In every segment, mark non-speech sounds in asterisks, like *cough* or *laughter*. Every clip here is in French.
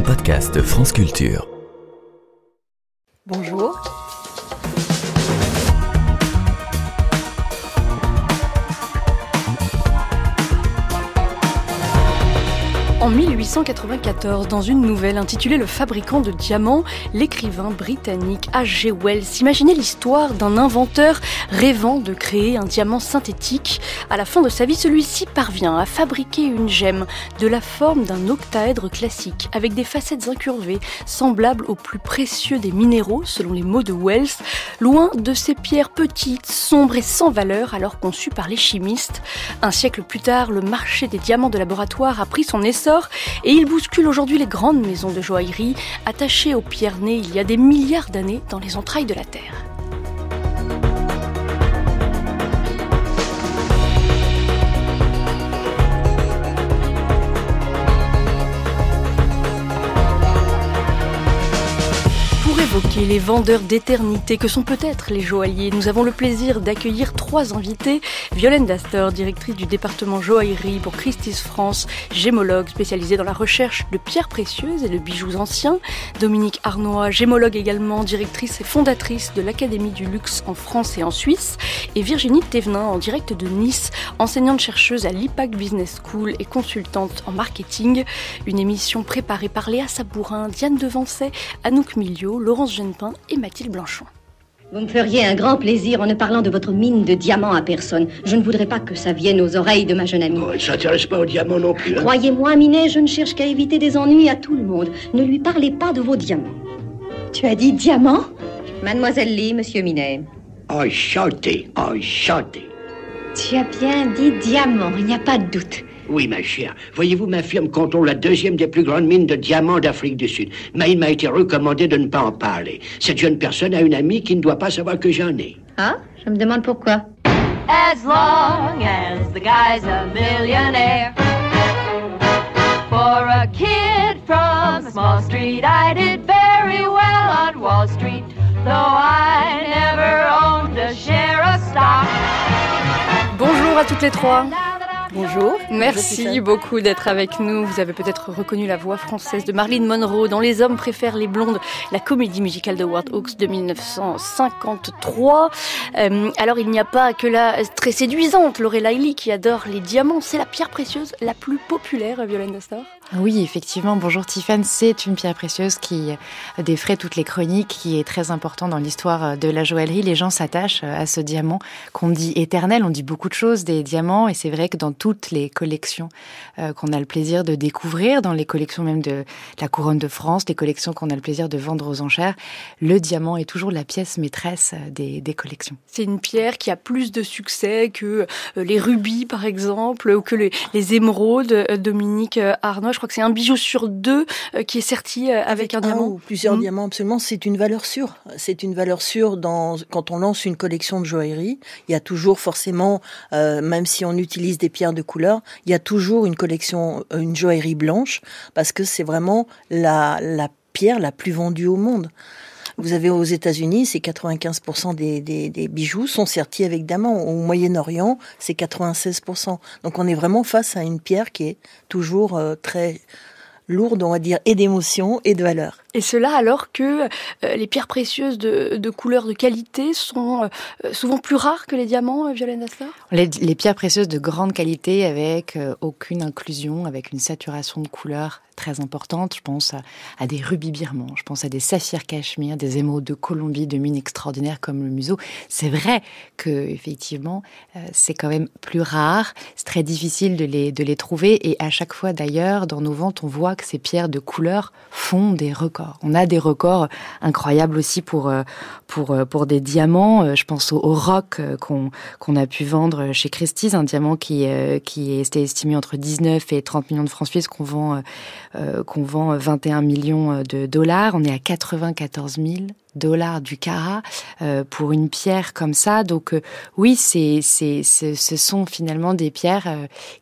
un podcast France Culture. 1894, dans une nouvelle intitulée Le fabricant de diamants, l'écrivain britannique H.G. Wells imaginait l'histoire d'un inventeur rêvant de créer un diamant synthétique. À la fin de sa vie, celui-ci parvient à fabriquer une gemme de la forme d'un octaèdre classique, avec des facettes incurvées, semblables aux plus précieux des minéraux, selon les mots de Wells, loin de ces pierres petites, sombres et sans valeur, alors conçues par les chimistes. Un siècle plus tard, le marché des diamants de laboratoire a pris son essor et il bouscule aujourd'hui les grandes maisons de joaillerie attachées aux pierres nées il y a des milliards d'années dans les entrailles de la Terre. Les vendeurs d'éternité que sont peut-être les joailliers, nous avons le plaisir d'accueillir trois invités. Violaine Dastor, directrice du département joaillerie pour Christie's France, gémologue spécialisée dans la recherche de pierres précieuses et de bijoux anciens. Dominique Arnois, gémologue également, directrice et fondatrice de l'Académie du luxe en France et en Suisse. Et Virginie Thévenin, en direct de Nice, enseignante chercheuse à l'IPAC Business School et consultante en marketing. Une émission préparée par Léa Sabourin, Diane Devancet, Anouk Milio, Laurent Genepin et Mathilde Blanchon. Vous me feriez un grand plaisir en ne parlant de votre mine de diamants à personne. Je ne voudrais pas que ça vienne aux oreilles de ma jeune amie. Oh, elle s'intéresse pas aux diamants non plus. Hein. Croyez-moi, Minet, je ne cherche qu'à éviter des ennuis à tout le monde. Ne lui parlez pas de vos diamants. Tu as dit diamants? Mademoiselle Lee, monsieur Minet. Oh, chanté, oh, chanté. Tu as bien dit diamants, il n'y a pas de doute. Oui, ma chère. Voyez-vous, ma firme contrôle la deuxième des plus grandes mines de diamants d'Afrique du Sud. Mais il m'a été recommandé de ne pas en parler. Cette jeune personne a une amie qui ne doit pas savoir que j'en ai. Ah, je me demande pourquoi. As long as the guy's a millionaire. For a kid from a small street, I did very well on Wall Street. Though I never owned a share of stock. Bonjour à toutes les trois. Bonjour. Merci beaucoup d'être avec nous. Vous avez peut-être reconnu la voix française de Marilyn Monroe dans Les hommes préfèrent les blondes, la comédie musicale de Ward Hawks de 1953. Euh, alors il n'y a pas que la très séduisante Lorelai qui adore les diamants. C'est la pierre précieuse la plus populaire, Violaine Dastor. Oui, effectivement. Bonjour Tiffany. C'est une pierre précieuse qui défraie toutes les chroniques, qui est très important dans l'histoire de la joaillerie. Les gens s'attachent à ce diamant qu'on dit éternel. On dit beaucoup de choses des diamants et c'est vrai que dans toutes les collections euh, qu'on a le plaisir de découvrir, dans les collections même de la couronne de France, les collections qu'on a le plaisir de vendre aux enchères, le diamant est toujours la pièce maîtresse des, collections. C'est une pierre qui a plus de succès que euh, les rubis, par exemple, ou que les, émeraudes. Euh, Dominique Arnaud, crois que c'est un bijou sur deux qui est serti avec, un, diamant. ou plusieurs mmh. diamants, absolument. C'est une valeur sûre. C'est une valeur sûre dans, quand on lance une collection de joaillerie. Il y a toujours forcément, même si on utilise des pierres de couleur, il y a toujours une collection, euh, une joaillerie blanche, parce que c'est vraiment la, la pierre la plus vendue au monde. Vous avez aux États-Unis, c'est 95% des, bijoux sont sertis avec diamants. Au Moyen-Orient, c'est 96%. Donc on est vraiment face à une pierre qui est toujours euh, très lourde, on va dire, et d'émotion et de valeur. Et cela alors que euh, les pierres précieuses de, couleur de qualité sont euh, souvent plus rares que les diamants, euh, Violaine Astor les, pierres précieuses de grande qualité avec aucune inclusion, avec une saturation de couleur très importante. Je pense à, des rubis birmans, je pense à des saphirs cachemire, des émeraudes de Colombie de mines extraordinaires comme le museau. C'est vrai que effectivement, c'est quand même plus rare. C'est très difficile de les, de les trouver. Et à chaque fois d'ailleurs, dans nos ventes, on voit que ces pierres de couleur font des records on a des records incroyables aussi pour euh, pour euh, pour des diamants. Euh, je pense au, roc qu'on qu'on a pu vendre chez Christie's, un diamant qui qui est estimé entre 19 et 30 millions de francs suisses qu'on vend qu'on vend 21 millions de dollars. On est à 94 000 dollars du carat pour une pierre comme ça. Donc oui, c'est, c'est, ce sont finalement des pierres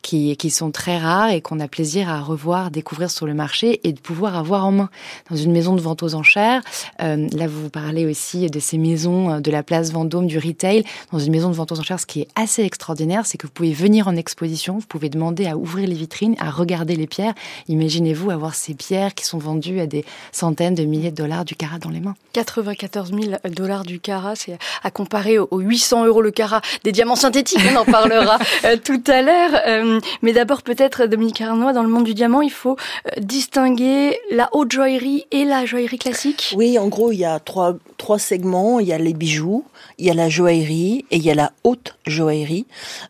qui, qui sont très rares et qu'on a plaisir à revoir, découvrir sur le marché et de pouvoir avoir en main dans une maison de vente aux enchères. là, vous parlez aussi de ces maisons de la place Vendôme du retail. Dans une maison de vente aux enchères, ce qui est assez extraordinaire, c'est que vous pouvez venir en exposition, vous pouvez demander à ouvrir les vitrines, à regarder les pierres. Imaginez-vous avoir ces pierres qui sont vendues à des centaines de milliers de dollars du carat dans les mains. 94 000 dollars du carat, c'est à comparer aux 800 euros le carat des diamants synthétiques. On en parlera *laughs* euh, tout à l'heure. Euh, mais d'abord, peut-être, Dominique Arnois, dans le monde du diamant, il faut euh, distinguer la haute joaillerie et la joaillerie classique. Oui, en gros, il y a trois, trois segments. Il y a les bijoux, il y a la joaillerie et il y a la haute joaillerie.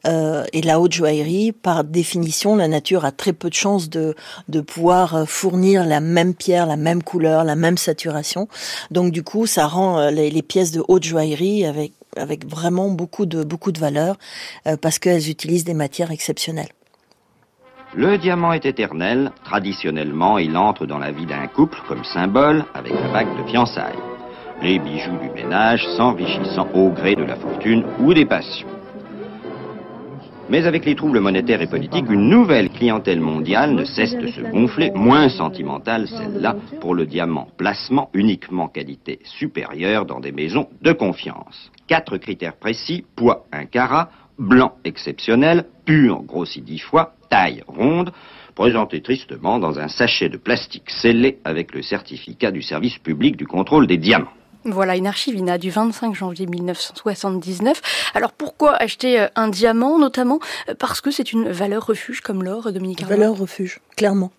Euh, et la haute joaillerie, par définition, la nature a très peu de chances de, pouvoir fournir la même pierre, la même couleur, la même saturation. Donc du coup, ça rend euh, les, pièces de haute joaillerie avec vraiment beaucoup de valeur euh, parce qu'elles utilisent des matières exceptionnelles. Le diamant est éternel. Traditionnellement, il entre dans la vie d'un couple comme symbole avec la bague de fiançailles les bijoux du ménage s'enrichissant au gré de la fortune ou des passions. Mais avec les troubles monétaires et politiques, une nouvelle clientèle mondiale ne cesse de se gonfler, moins sentimentale celle-là, pour le diamant placement uniquement qualité supérieure dans des maisons de confiance. Quatre critères précis, poids 1 carat, blanc exceptionnel, pur grossi dix fois, taille ronde, présenté tristement dans un sachet de plastique scellé avec le certificat du service public du contrôle des diamants. Voilà une archivina du 25 janvier 1979. Alors pourquoi acheter euh, un diamant notamment? Euh, Parce que c'est une valeur refuge comme l'or, Dominique Valeur refuge, clairement.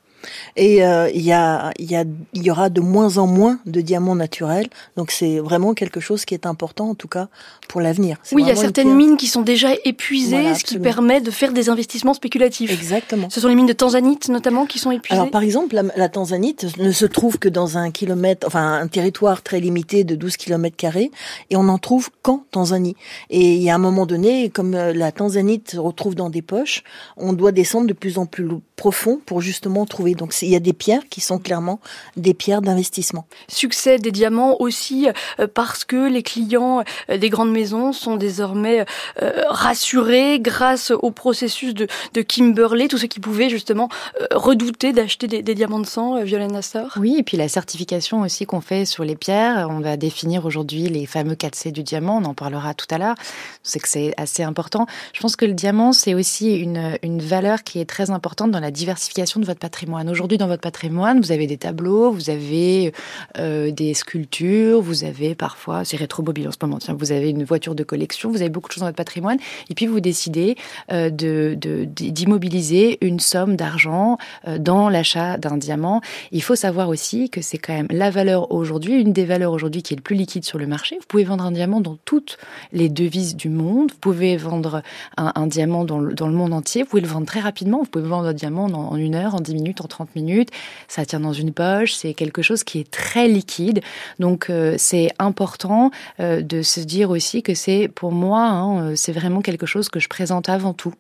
Et euh, il y, a, y, a, y aura de moins en moins de diamants naturels. Donc c'est vraiment quelque chose qui est important, en tout cas, pour l'avenir. Oui, il y a certaines mines qui sont déjà épuisées, ce qui permet de faire des investissements spéculatifs. Exactement. Ce sont les mines de Tanzanite, notamment, qui sont épuisées. Alors par exemple, la, la Tanzanite ne se trouve que dans un kilomètre, enfin un territoire très limité de 12 km carrés, et on n'en trouve qu'en Tanzanie. Et il y a un moment donné, comme euh, la Tanzanite se retrouve dans des poches, on doit descendre de plus en plus profond pour justement trouver. Donc il y a des pierres qui sont clairement des pierres d'investissement. Succès des diamants aussi euh, parce que les clients euh, des grandes maisons sont désormais euh, rassurés grâce au processus de, de Kimberley, tous ceux qui pouvaient justement redouter d'acheter des, diamants de sang, Violaine Nassar. Oui, et puis la certification aussi qu'on fait sur les pierres. On va définir aujourd'hui les fameux 4C du diamant, on en parlera tout à l'heure. C'est que c'est assez important. Je pense que le diamant, c'est aussi une, une valeur qui est très importante dans la diversification de votre patrimoine. Aujourd'hui, dans votre patrimoine, vous avez des tableaux, vous avez euh, des sculptures, vous avez parfois, c'est rétromobile en ce moment, tiens, vous avez une voiture de collection, vous avez beaucoup de choses dans votre patrimoine, et puis vous décidez euh, d'immobiliser une somme d'argent euh, dans l'achat d'un diamant. Il faut savoir aussi que c'est quand même la valeur aujourd'hui, une des valeurs aujourd'hui qui est le plus liquide sur le marché. Vous pouvez vendre un diamant dans toutes les devises du monde, vous pouvez vendre un, diamant dans le, dans le monde entier, vous pouvez le vendre très rapidement, vous pouvez vendre un diamant en une heure, en dix minutes, en 30 minutes. Ça tient dans une poche. C'est quelque chose qui est très liquide. Donc, euh, c'est important euh, de se dire aussi que c'est, pour moi, hein, euh, c'est vraiment quelque chose que je présente avant tout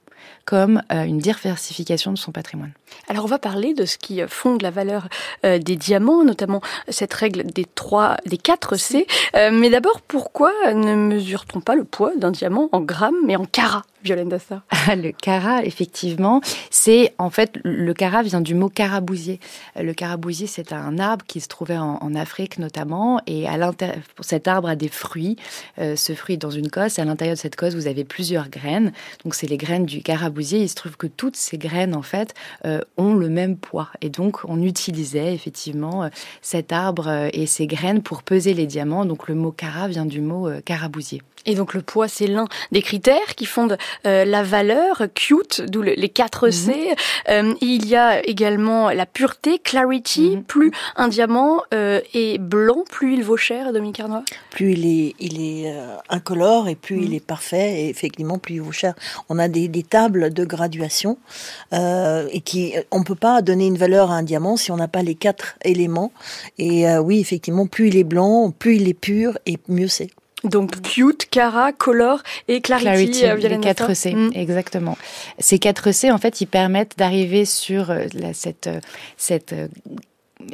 comme une diversification de son patrimoine. Alors on va parler de ce qui fonde la valeur des diamants, notamment cette règle des trois, des 4 C. mais d'abord, pourquoi ne mesure-t-on pas le poids d'un diamant en grammes mais en carats Violaine Dassa? Le cara, effectivement, c'est en fait le cara vient du mot carabousier. Le carabousier, c'est un arbre qui se trouvait en, Afrique notamment, et à l'intérieur, cet arbre a des fruits. Euh, ce fruit est dans une cosse, et à l'intérieur de cette cosse, vous avez plusieurs graines. Donc c'est les graines du carabousier. Il se trouve que toutes ces graines, en fait, euh, ont le même poids, et donc on utilisait effectivement euh, cet arbre et ces graines pour peser les diamants. Donc le mot cara vient du mot carabousier. Et donc le poids, c'est l'un des critères qui fondent euh, la valeur, cute, d'où les 4 C. Mhm. Euh, il y a également la pureté, clarity. Mhm. Plus un diamant euh, est blanc, plus il vaut cher, Dominique Arnois? Plus il est, il est incolore et plus il mhm. est parfait, et effectivement, plus il vaut cher. On a des, des tables de graduation et qui, on peut pas donner une valeur à un diamant si on n'a pas les quatre éléments. Et oui, effectivement, plus il est blanc, plus il est pur et mieux c'est. Donc cute, cara, color et clarity, clarity euh, les 4 C, mm. exactement. Ces 4 C, en fait, ils permettent d'arriver sur euh, cette, euh, cette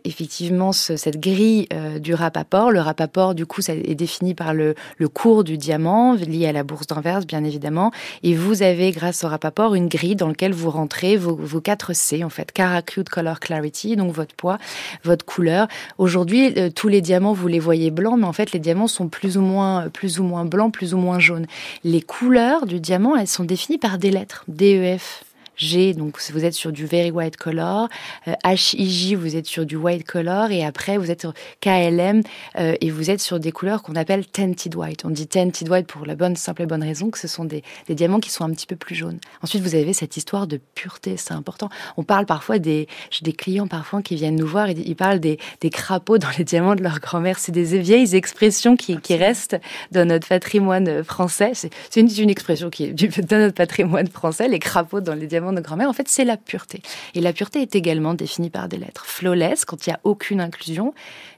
effectivement cette grille du rappaport. Le rappaport, du coup, ça est défini par le, le cours du diamant lié à la bourse d'Anvers, bien évidemment. Et vous avez, grâce au rappaport, une grille dans laquelle vous rentrez vos, vos 4 C, en fait. Caracute Color Clarity, donc votre poids, votre couleur. Aujourd'hui, tous les diamants, vous les voyez blancs, mais en fait, les diamants sont plus ou moins, plus ou moins blancs, plus ou moins jaunes. Les couleurs du diamant, elles sont définies par des lettres, DEF, G, donc vous êtes sur du very white color, euh, HIJ, vous êtes sur du white color, et après vous êtes sur KLM, euh, et vous êtes sur des couleurs qu'on appelle tinted white. On dit tinted white pour la bonne, simple et bonne raison que ce sont des, des diamants qui sont un petit peu plus jaunes. Ensuite, vous avez cette histoire de pureté, c'est important. On parle parfois des, j'ai des clients parfois qui viennent nous voir, et ils parlent des, des crapauds dans les diamants de leur grand-mère. C'est des vieilles expressions qui, qui restent dans notre patrimoine français. C'est une, une expression qui est dans notre patrimoine français, les crapauds dans les diamants grand-mère, en fait, c'est la pureté. Et la pureté est également définie par des lettres. Flawless, quand il n'y a aucune inclusion,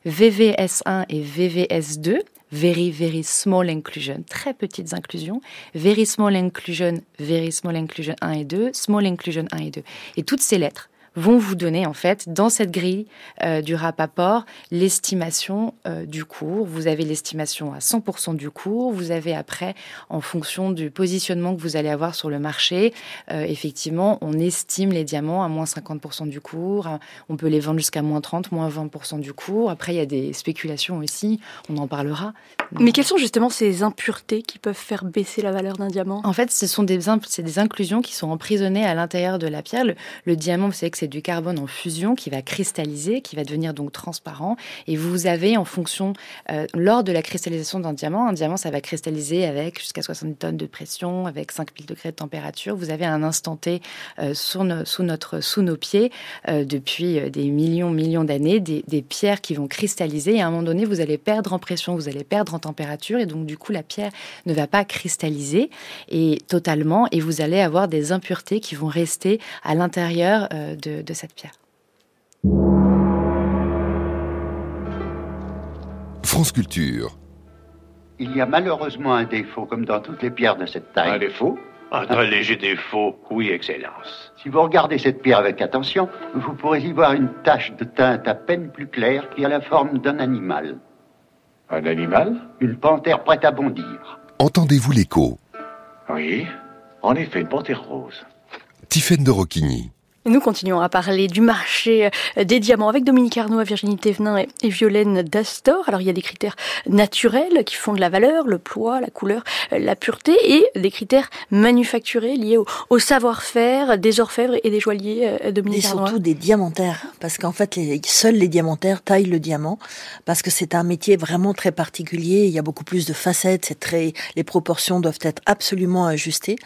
VVS1 et VVS2, Very, very small inclusion, très petites inclusions, very small inclusion, very small inclusion 1 et 2, small inclusion 1 et 2. Et toutes ces lettres vont vous donner en fait dans cette grille euh, du rapport l'estimation euh, du cours. Vous avez l'estimation à 100% du cours. Vous avez après, en fonction du positionnement que vous allez avoir sur le marché, euh, effectivement, on estime les diamants à moins 50% du cours. On peut les vendre jusqu'à moins 30, moins 20% du cours. Après, il y a des spéculations aussi. On en parlera. Mais quelles sont justement ces impuretés qui peuvent faire baisser la valeur d'un diamant? En fait, ce sont des, c'est des inclusions qui sont emprisonnées à l'intérieur de la pierre. Le, le diamant, vous savez que c'est du carbone en fusion qui va cristalliser, qui va devenir donc transparent. Et vous avez en fonction, euh, lors de la cristallisation d'un diamant, un diamant, ça va cristalliser avec jusqu'à 70 tonnes de pression, avec 5000 degrés de température. Vous avez un instant T euh, sous, notre, sous nos pieds euh, depuis des millions, millions d'années, des, des pierres qui vont cristalliser. Et à un moment donné, vous allez perdre en pression, vous allez perdre en température. Et donc, du coup, la pierre ne va pas cristalliser et totalement. Et vous allez avoir des impuretés qui vont rester à l'intérieur de, de, cette pierre. France Culture. Il y a malheureusement un défaut, comme dans toutes les pierres de cette taille. Un défaut Un très léger défaut, oui, Excellence. Si vous regardez cette pierre avec attention, vous pourrez y voir une tache de teinte à peine plus claire qui a la forme d'un animal. Un animal Une panthère prête à bondir. Entendez-vous l'écho? Oui, en effet, une panthère rose. Tiffaine de Roquigny nous continuons à parler du marché euh, des diamants avec Dominique Arnaud, Virginie Thévenin et Violaine Dastor. Alors il y a des critères naturels qui font de la valeur, le poids, la couleur, euh, la pureté et des critères manufacturés liés au, savoir-faire des orfèvres et des joailliers. Euh, Dominique et surtout des diamantaires, parce qu'en fait les, seuls les diamantaires taillent le diamant, parce que c'est un métier vraiment très particulier. Il y a beaucoup plus de facettes, c'est très, les proportions doivent être absolument ajustées.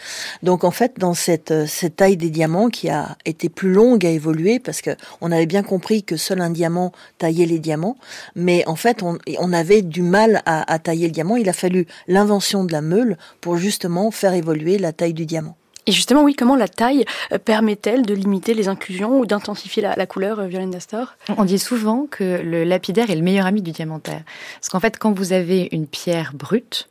Donc en fait dans cette, cette taille des diamants qui a été plus longue à évoluer parce que on avait bien compris que seul un diamant taillait les diamants, mais en fait on, on avait du mal à, à, tailler le diamant. Il a fallu l'invention de la meule pour justement faire évoluer la taille du diamant. Et justement, oui, comment la taille euh, permet-elle de limiter les inclusions ou d'intensifier la, la, couleur, euh, Violaine Dastor? On dit souvent que le lapidaire est le meilleur ami du diamantaire. Parce qu'en fait, quand vous avez une pierre brute,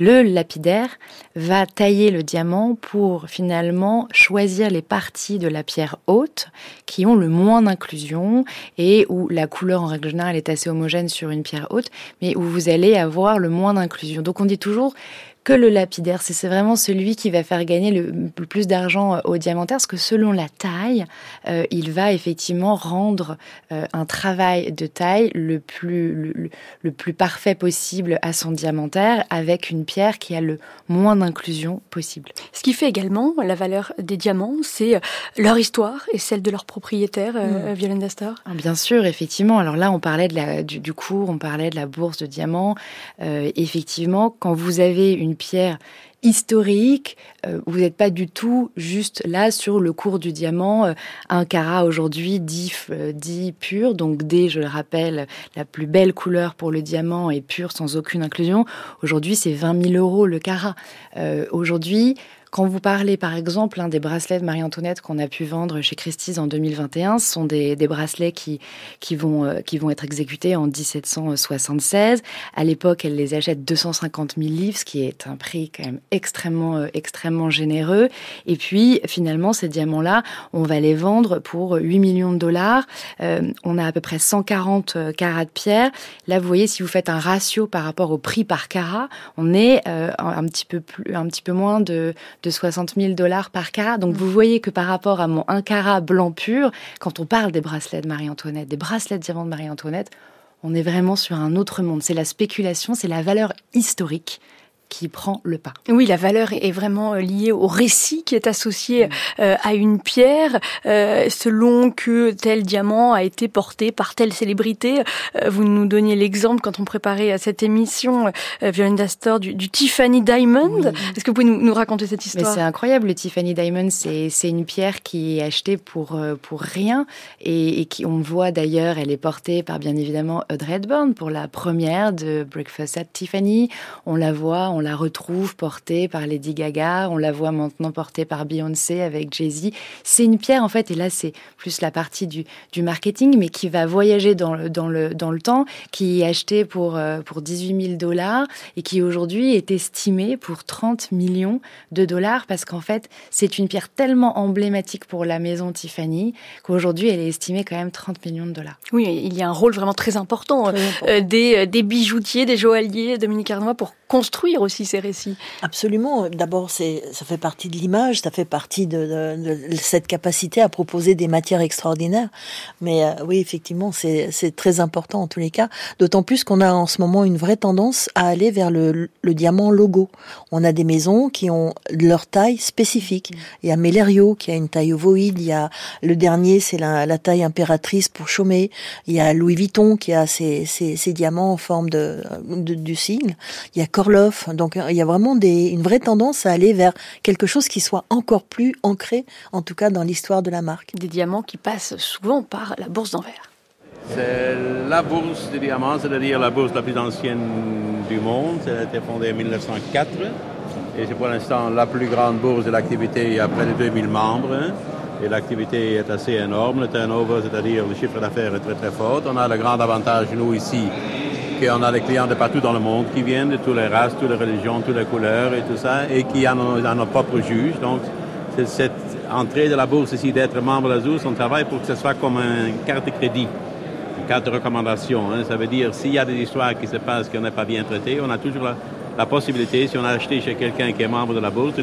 le lapidaire va tailler le diamant pour finalement choisir les parties de la pierre haute qui ont le moins d'inclusion et où la couleur en règle générale est assez homogène sur une pierre haute, mais où vous allez avoir le moins d'inclusion. Donc on dit toujours que le lapidaire. C'est vraiment celui qui va faire gagner le, plus d'argent euh, au diamantaire, parce que selon la taille, euh, il va effectivement rendre euh, un travail de taille le plus, le, le, plus parfait possible à son diamantaire, avec une pierre qui a le moins d'inclusion possible. Ce qui fait également la valeur des diamants, c'est leur histoire et celle de leurs propriétaires, mmh. Violaine Dastor ah, Bien sûr, effectivement. Alors là, on parlait de la, du, du cours, on parlait de la bourse de diamants. effectivement, quand vous avez une pierre historique. Euh, vous n'êtes pas du tout juste là sur le cours du diamant. Euh, un carat aujourd'hui dit, euh, dit pur, donc D, je le rappelle, la plus belle couleur pour le diamant est pure sans aucune inclusion. Aujourd'hui, c'est 20 000 euros le carat. aujourd'hui, Quand vous parlez, par exemple, des bracelets de Marie-Antoinette qu'on a pu vendre chez Christie's en 2021, ce sont des, bracelets qui, qui, vont, euh, qui vont être exécutés en 1776. À l'époque, elle les achète 250 000 livres, ce qui est un prix quand même extrêmement, euh, extrêmement généreux. Et puis, finalement, ces diamants-là, on va les vendre pour 8 millions de dollars. Euh, on a à peu près 140 carats de pierre. Là, vous voyez, si vous faites un ratio par rapport au prix par carat, on est un petit peu plus, un petit peu moins de, de 60 000 dollars par carat. Donc, vous voyez que par rapport à mon 1 carat blanc pur, quand on parle des bracelets de Marie-Antoinette, des bracelets de diamants de Marie-Antoinette, on est vraiment sur un autre monde. C'est la spéculation, c'est la valeur historique qui prend le pas. Oui, la valeur est vraiment euh, liée au récit qui est associé mm. euh, à une pierre, euh, selon que tel diamant a été porté par telle célébrité. vous nous donniez l'exemple quand on préparait cette émission, Violaine Dastor, du, Tiffany Diamond. Est-ce que vous pouvez nous, raconter cette histoire? C'est incroyable, le Tiffany Diamond, c'est une pierre qui est achetée pour, pour rien et, et qui, on voit d'ailleurs, elle est portée par bien évidemment Audrey Hepburn pour la première de Breakfast at Tiffany. On la voit, on la retrouve portée par Lady Gaga, on la voit maintenant portée par Beyoncé avec Jay-Z. C'est une pierre en fait, et là c'est plus la partie du, du, marketing, mais qui va voyager dans le, dans le, dans le temps, qui est achetée pour, euh, pour 18 000 dollars et qui aujourd'hui est estimée pour 30 millions de dollars parce qu'en fait c'est une pierre tellement emblématique pour la maison Tiffany qu'aujourd'hui elle est estimée quand même 30 millions de dollars. Oui, il y a un rôle vraiment très important, euh, des, euh, des bijoutiers, des joailliers, Dominique Arnois, pour construire aussi ces récits. Absolument. D'abord, c'est ça fait partie de l'image, ça fait partie de, cette capacité à proposer des matières extraordinaires. Mais euh, oui, effectivement, c'est très important en tous les cas. D'autant plus qu'on a en ce moment une vraie tendance à aller vers le, diamant logo. On a des maisons qui ont leur taille spécifique. Il y a Mellerio qui a une taille ovoïde. Il y a le dernier, c'est la, taille impératrice pour Chaumet. Il y a Louis Vuitton qui a ses, diamants en forme de, du signe. Il y a donc il y a vraiment des, une vraie tendance à aller vers quelque chose qui soit encore plus ancré, en tout cas dans l'histoire de la marque. Des diamants qui passent souvent par la bourse d'Anvers. C'est la bourse des diamants, c'est-à-dire la bourse la plus ancienne du monde. Elle a été fondée en 1904 et c'est pour l'instant la plus grande bourse de l'activité. Il y a près de 2000 membres et l'activité est assez énorme. Le turnover, c'est-à-dire le chiffre d'affaires est très très fort. On a le grand avantage, nous ici, qu'on a des clients de partout dans le monde qui viennent de toutes les races, toutes les religions, toutes les couleurs et tout ça, et qui ont nos, propres juges. Donc, cette entrée de la bourse ici, d'être membre de la on travaille pour que ce soit comme une carte de crédit, une carte de recommandation. Hein. Ça veut dire, s'il y a des histoires qui se passent qui n'est pas bien traitées, on a toujours la, possibilité, si on a acheté chez quelqu'un qui est membre de la bourse,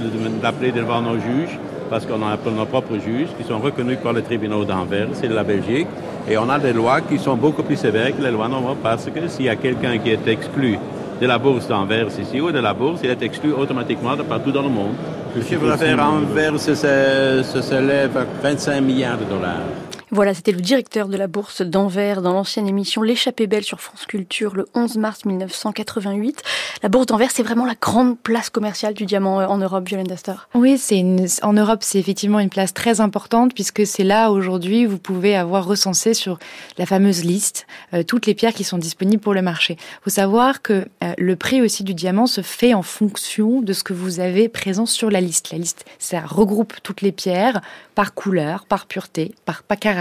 d'appeler devant nos juges, parce qu'on a nos propres juges qui sont reconnus par les tribunaux d'Anvers, c'est de la Belgique, et on a des lois qui sont beaucoup plus sévères que les lois normales parce que s'il y a quelqu'un qui est exclu de la bourse d'Anvers ici ou de la bourse, il est exclu automatiquement de partout dans le monde. Le chiffre d'affaires Anvers se, se, s'élève à 25 milliards de dollars. Voilà, c'était le directeur de la bourse d'Anvers dans l'ancienne émission L'échappée belle sur France Culture le 11 mars 1988. La bourse d'Anvers, c'est vraiment la grande place commerciale du diamant euh, en Europe, Violaine Daster. Oui, c'est en Europe, c'est effectivement une place très importante puisque c'est là aujourd'hui vous pouvez avoir recensé sur la fameuse liste euh, toutes les pierres qui sont disponibles pour le marché. Il faut savoir que euh, le prix aussi du diamant se fait en fonction de ce que vous avez présent sur la liste. La liste, ça regroupe toutes les pierres par couleur, par pureté, par, par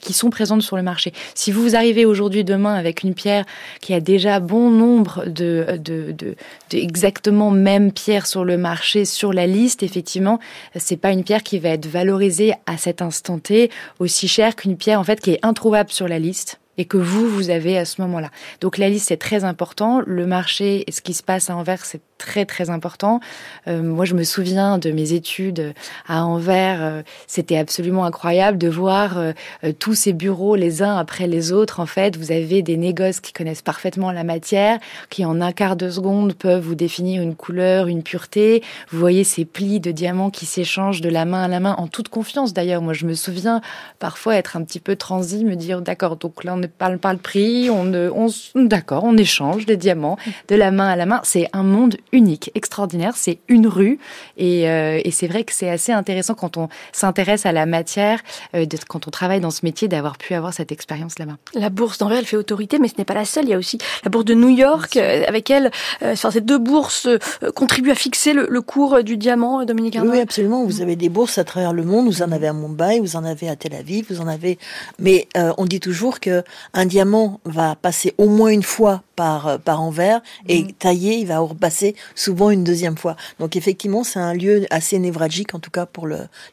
qui sont présentes sur le marché. Si vous arrivez aujourd'hui, demain, avec une pierre qui a déjà bon nombre de, de, exactement même pierres sur le marché, sur la liste, effectivement, c'est pas une pierre qui va être valorisée à cet instant T aussi cher qu'une pierre, en fait, qui est introuvable sur la liste et que vous, vous avez à ce moment-là. Donc la liste, c'est très important. Le marché et ce qui se passe à Anvers, c'est très très important. Euh, moi, je me souviens de mes études à Anvers. Euh, c'était absolument incroyable de voir euh, tous ces bureaux les uns après les autres. En fait, vous avez des négoces qui connaissent parfaitement la matière, qui en un quart de seconde peuvent vous définir une couleur, une pureté. Vous voyez ces plis de diamants qui s'échangent de la main à la main en toute confiance. D'ailleurs, moi, je me souviens parfois être un petit peu transi, me dire d'accord, donc là, on ne parle pas le prix, on, on d'accord, on échange des diamants de la main à la main. C'est un monde unique, extraordinaire. C'est une rue et, euh, et c'est vrai que c'est assez intéressant quand on s'intéresse à la matière, euh, quand on travaille dans ce métier, d'avoir pu avoir cette expérience là-bas. La bourse d'Anvers, elle fait autorité, mais ce n'est pas la seule. Il y a aussi la bourse de New York, euh, avec elle, enfin, ces deux bourses contribuent à fixer le, cours du diamant, Dominique Oui, absolument. Vous avez des bourses à travers le monde. Vous en avez à Mumbai, vous en avez à Tel Aviv, vous en avez. Mais on dit toujours que un diamant va passer au moins une fois par par envers et mm. taillé, il va repasser souvent une deuxième fois. Donc effectivement, c'est un lieu assez névralgique, en tout cas pour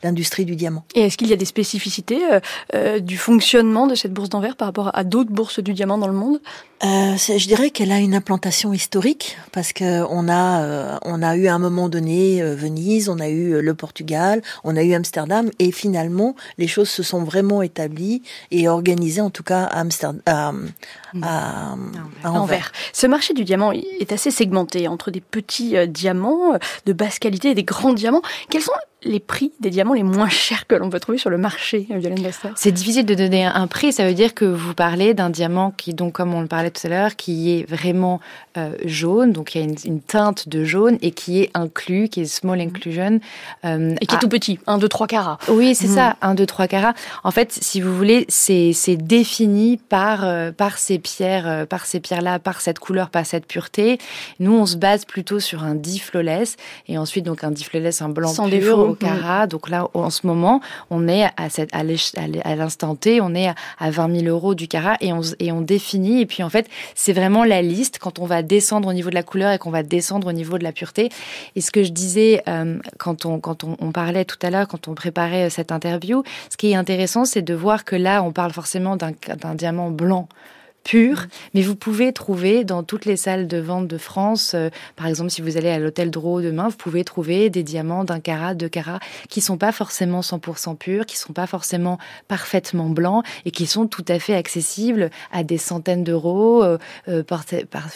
l'industrie du diamant. Et est-ce qu'il y a des spécificités euh, euh, du fonctionnement de cette bourse d'Anvers par rapport à d'autres bourses du diamant dans le monde? Euh, je dirais qu'elle a une implantation historique parce que on a euh, on a eu à un moment donné euh, Venise, on a eu le Portugal, on a eu Amsterdam et finalement les choses se sont vraiment établies et organisées en tout cas à Amsterdam à, à, Anvers. Ce marché du diamant est assez segmenté entre des petits diamants de basse qualité et des grands diamants. Quels sont les prix des diamants les moins chers que l'on peut trouver sur le marché, Violaine C'est difficile de donner un prix. Ça veut dire que vous parlez d'un diamant qui, donc, comme on le parlait tout à l'heure, qui est vraiment euh, jaune, donc il y a une, teinte de jaune et qui est inclus, qui est small mhm. inclusion. Euh, et qui est tout petit, 1, 2, 3 carats. Oui, c'est mhm. ça, 1, 2, 3 carats. En fait, si vous voulez, c'est défini par, euh, par ces pierres, par ces pierres-là, par cette couleur, par cette pureté. Nous, on se base plutôt sur un diflawless et ensuite donc un diflawless, un blanc Sans pur au carat. Donc là, en ce moment, on est à, cette, à l'instant T, on est à 20 000 euros du carat et on, et on définit. Et puis en fait, c'est vraiment la liste quand on va descendre au niveau de la couleur et qu'on va descendre au niveau de la pureté. Et ce que je disais euh, quand, on, quand on, parlait tout à l'heure, quand on préparait euh, cette interview, ce qui est intéressant, c'est de voir que là, on parle forcément d'un diamant blanc pur, mais vous pouvez trouver dans toutes les salles de vente de France, euh, par exemple si vous allez à l'hôtel Dro demain, vous pouvez trouver des diamants d'un carat, deux carats, qui sont pas forcément 100% purs, qui sont pas forcément parfaitement blancs et qui sont tout à fait accessibles à des centaines d'euros. Euh, par, par,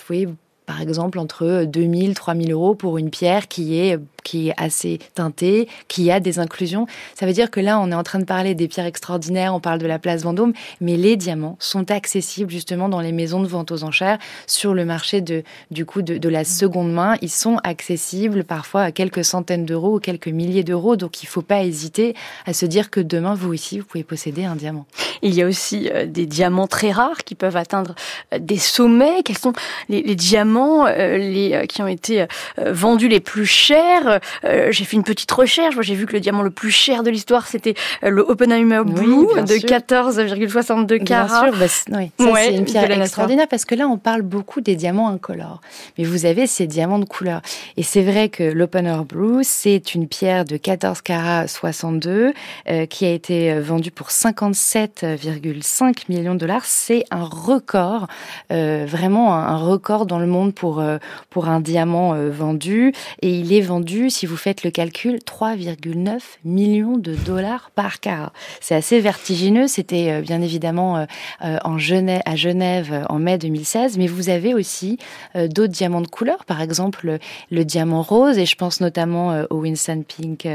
par exemple entre 2000 3000 euros pour une pierre qui est qui est assez teintée, qui a des inclusions. Ça veut dire que là, on est en train de parler des pierres extraordinaires, on parle de la place Vendôme, mais les diamants sont accessibles justement dans les maisons de vente aux enchères, sur le marché de, du coup de, la seconde main. Ils sont accessibles parfois à quelques centaines d'euros ou quelques milliers d'euros, donc il ne faut pas hésiter à se dire que demain, vous aussi, vous pouvez posséder un diamant. Il y a aussi euh, des diamants très rares qui peuvent atteindre euh, des sommets. Quels sont les, diamants euh, qui ont été vendus les plus chers j'ai fait une petite recherche. J'ai vu que le diamant le plus cher de l'histoire, c'était euh, le Oppenheimer Blue de 14,62 carats. Bien sûr, bah, c'est une pierre extraordinaire parce que là, on parle beaucoup des diamants incolores. Mais vous avez ces diamants de couleur. Et c'est vrai que l'Oppenheimer Blue, c'est une pierre de 14 carats 62 euh, qui a été vendue pour 57,5 millions de dollars. C'est un record, vraiment un, record dans le monde pour, pour un diamant vendu. Et il est vendu si vous faites le calcul, 3,9 millions de dollars par carat. C'est assez vertigineux. C'était euh, bien évidemment euh, euh, en Genève, à Genève en mai 2016, mais vous avez aussi d'autres diamants de couleur, par exemple le, diamant rose, et je pense notamment au Winston Pink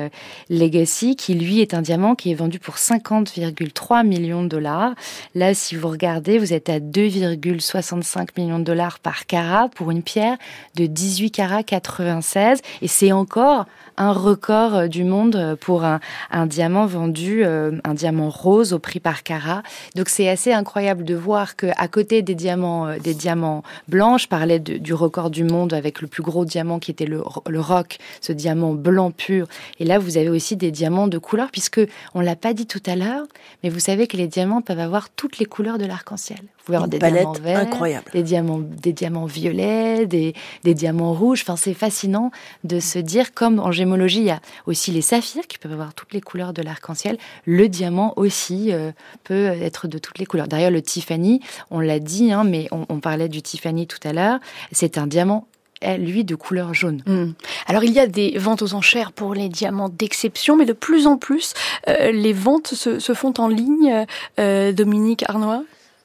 Legacy, qui lui est un diamant qui est vendu pour 50,3 millions de dollars. Là, si vous regardez, vous êtes à 2,65 millions de dollars par carat pour une pierre de 18 carats 96, et c'est encore un record euh, du monde euh, pour un, diamant vendu, euh, un diamant rose au prix par carat. Donc c'est assez incroyable de voir que à côté des diamants, des diamants blancs, je parlais du record du monde avec le plus gros diamant qui était le, le roc, ce diamant blanc pur. Et là, vous avez aussi des diamants de couleur, puisque on l'a pas dit tout à l'heure, mais vous savez que les diamants peuvent avoir toutes les couleurs de l'arc-en-ciel. Vous pouvez avoir des diamants verts, incroyable. des diamants, des diamants violets, des, des diamants rouges. Enfin, c'est fascinant de se dire, comme en gémologie, il y a aussi les saphirs qui peuvent avoir toutes les couleurs de l'arc-en-ciel. Le diamant aussi euh, peut être de toutes les couleurs. D'ailleurs, le Tiffany, on l'a dit, hein, mais on, parlait du Tiffany tout à l'heure. C'est un diamant lui, de couleur jaune. Hmm. Alors il y a des ventes aux enchères pour les diamants d'exception, mais de plus en plus, euh, les ventes se, font en ligne, euh, Dominique Arnois?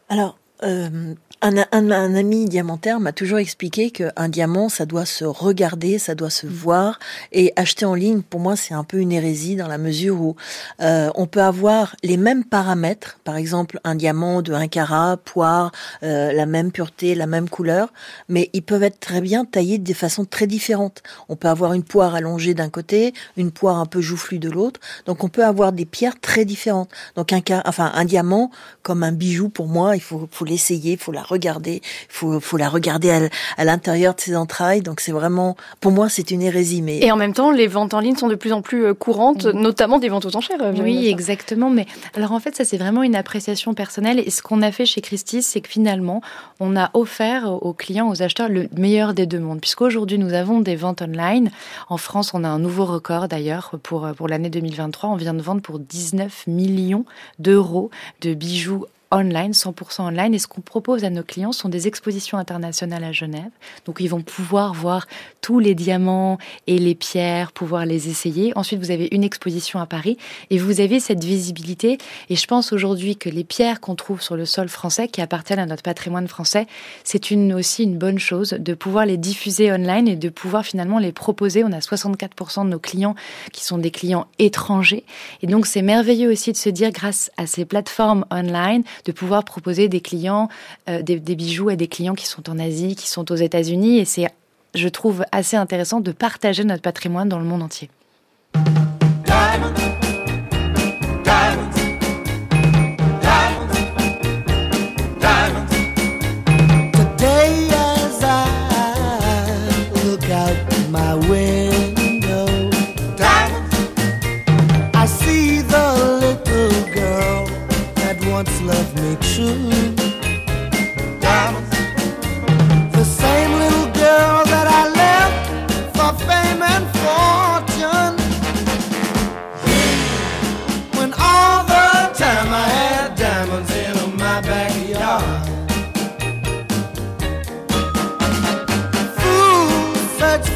Alors, euh, un, un, un, ami diamantaire m'a toujours expliqué qu'un diamant, ça doit se regarder, ça doit se voir. Et acheter en ligne, pour moi, c'est un peu une hérésie dans la mesure où euh, on peut avoir les mêmes paramètres, par exemple un diamant de 1 carat, poire, euh, la même pureté, la même couleur, mais ils peuvent être très bien taillés de façons très différentes. On peut avoir une poire allongée d'un côté, une poire un peu joufflue de l'autre. Donc on peut avoir des pierres très différentes. Donc un, enfin un diamant comme un bijou pour moi, il faut, faut l'essayer, il faut la regarder, il faut, faut la regarder à, à l'intérieur de ses entrailles. Donc c'est vraiment, pour moi, c'est une hérésie. Mais et en même temps, les ventes en ligne sont de plus en plus euh, courantes, mmh. notamment des ventes aux enchères. Oui, exactement. Mais alors en fait, ça c'est vraiment une appréciation personnelle. Et ce qu'on a fait chez Christie, c'est que finalement, on a offert aux clients, aux acheteurs, le meilleur des deux mondes. Puisqu'aujourd'hui, nous avons des ventes online. En France, on a un nouveau record d'ailleurs pour pour l'année 2023. On vient de vendre pour 19 millions d'euros de bijoux online, 100% online. Et ce qu'on propose à nos clients sont des expositions internationales à Genève. Donc ils vont pouvoir voir tous les diamants et les pierres, pouvoir les essayer. Ensuite, vous avez une exposition à Paris et vous avez cette visibilité. Et je pense aujourd'hui que les pierres qu'on trouve sur le sol français, qui appartiennent à notre patrimoine français, c'est aussi une bonne chose de pouvoir les diffuser online et de pouvoir finalement les proposer. On a 64% de nos clients qui sont des clients étrangers. Et donc c'est merveilleux aussi de se dire grâce à ces plateformes online, de pouvoir proposer des clients, euh, des, bijoux à des clients qui sont en Asie, qui sont aux États-Unis. Et c'est, je trouve, assez intéressant de partager notre patrimoine dans le monde entier.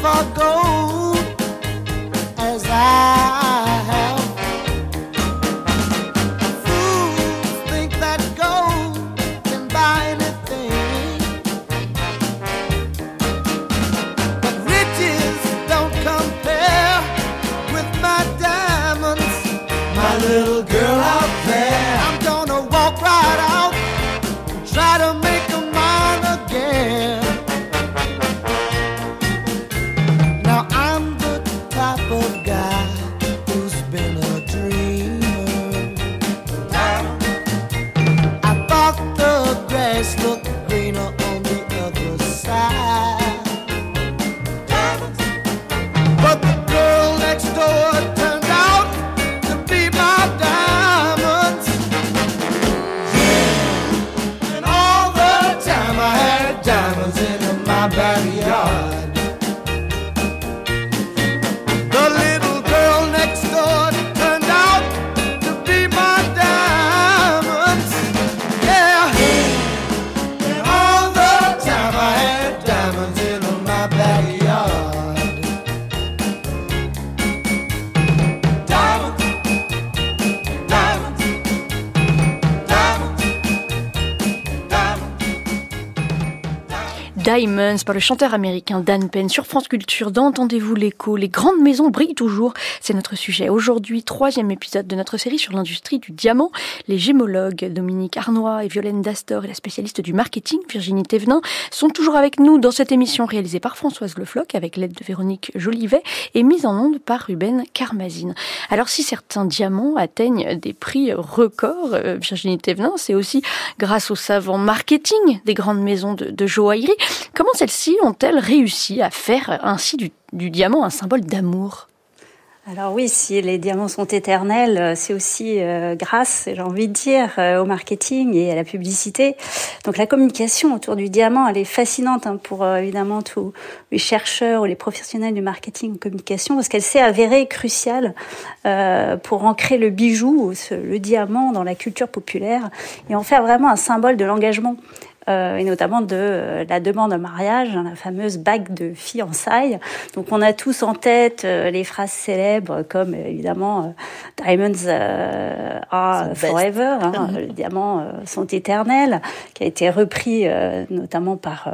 if I go Par le chanteur américain Dan Penn sur France Culture. D'entendez-vous l'écho Les grandes maisons brillent toujours. C'est notre sujet aujourd'hui, troisième épisode de notre série sur l'industrie du diamant. Les gémologues Dominique Arnois et Violaine Dastor et la spécialiste du marketing Virginie Thévenin sont toujours avec nous dans cette émission réalisée par Françoise Le Floch avec l'aide de Véronique Jolivet et mise en onde par Ruben Carmazine. Alors si certains diamants atteignent des prix records, euh, Virginie Thévenin, c'est aussi grâce au savant marketing des grandes maisons de, de joaillerie. Comment celles-ci ont-elles réussi à faire ainsi du, du diamant un symbole d'amour? Alors oui, si les diamants sont éternels, euh, c'est aussi euh, grâce, j'ai envie de dire, euh, au marketing et à la publicité. Donc la communication autour du diamant, elle est fascinante hein, pour évidemment tous les chercheurs ou les professionnels du marketing communication, parce qu'elle s'est avérée cruciale pour ancrer le bijou, le diamant dans la culture populaire et en faire vraiment un symbole de l'engagement euh, et notamment de euh, la demande en mariage, hein, la fameuse bague de fiançailles. Donc on a tous en tête euh, les phrases célèbres comme évidemment Diamonds are forever, hein, *laughs* les diamants sont éternels, qui a été repris notamment par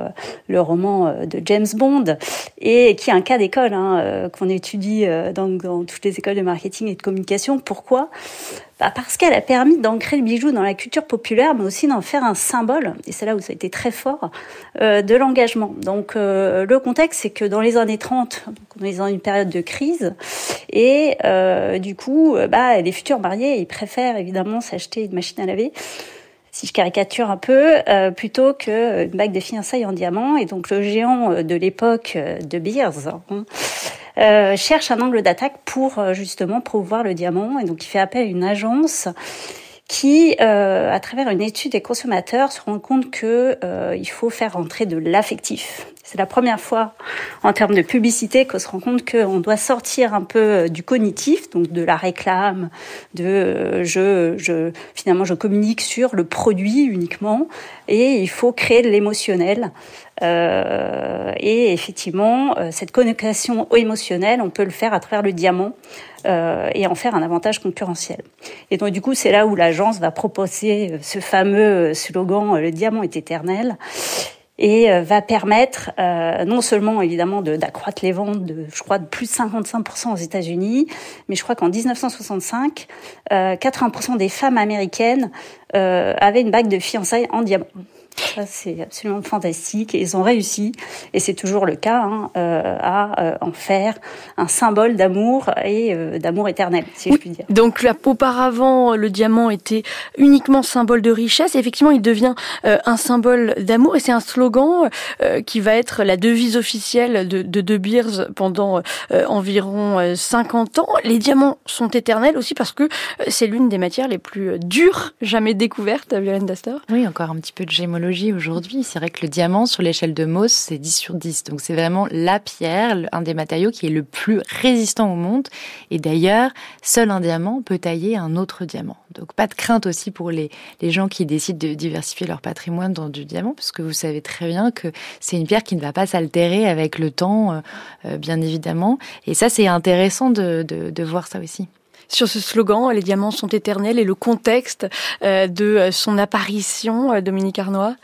le roman de James Bond et qui est un cas d'école hein, qu'on étudie dans, dans toutes les écoles de marketing et de communication. Pourquoi? Bah Parce qu'elle a permis d'ancrer le bijou dans la culture populaire, mais aussi d'en faire un symbole, et c'est là où ça a été très fort, euh, de l'engagement. Donc euh, le contexte, c'est que dans les années 30, on est dans une période de crise, et euh, du coup, euh, bah, les futurs mariés, ils préfèrent évidemment s'acheter une machine à laver, si je caricature un peu, euh, plutôt qu'une bague de fiançailles en diamant. Et donc le géant de l'époque de Beers, hein, euh, cherche un angle d'attaque pour euh, justement promouvoir le diamant. Et donc, il fait appel à une agence qui, euh, à travers une étude des consommateurs, se rend compte que euh, il faut faire rentrer de l'affectif. C'est la première fois en termes de publicité qu'on se rend compte qu'on doit sortir un peu euh, du cognitif, donc de la réclame, de euh, je, je finalement je communique sur le produit uniquement, et il faut créer de l'émotionnel. Euh, et effectivement, euh, cette connexion émotionnelle, on peut le faire à travers le diamant euh, et en faire un avantage concurrentiel. Et donc du coup, c'est là où l'agence va proposer ce fameux slogan "Le diamant est éternel" et va permettre euh, non seulement évidemment d'accroître les ventes de, je crois, de plus de 55% aux États-Unis, mais je crois qu'en 1965, euh, 80% des femmes américaines euh, avaient une bague de fiançailles en diamant. Ça, c'est absolument fantastique et ils ont réussi, et c'est toujours le cas, hein, euh, à euh, en faire un symbole d'amour et euh, d'amour éternel, si je puis dire. Donc là, auparavant, le diamant était uniquement symbole de richesse. Effectivement, il devient euh, un symbole d'amour et c'est un slogan euh, qui va être la devise officielle de De, de Beers pendant euh, environ 50 ans. Les diamants sont éternels aussi parce que c'est l'une des matières les plus dures jamais découvertes, Violaine Dastor. Oui, encore un petit peu de gémologie aujourd'hui. C'est vrai que le diamant, sur l'échelle de Mohs, c'est 10 sur 10. Donc c'est vraiment la pierre, un des matériaux qui est le plus résistant au monde. Et d'ailleurs, seul un diamant peut tailler un autre diamant. Donc pas de crainte aussi pour les, les gens qui décident de diversifier leur patrimoine dans du diamant, parce que vous savez très bien que c'est une pierre qui ne va pas s'altérer avec le temps, euh, bien évidemment. Et ça, c'est intéressant de, de voir ça aussi sur ce slogan, les diamants sont éternels et le contexte euh, de son apparition, euh, Dominique Arnois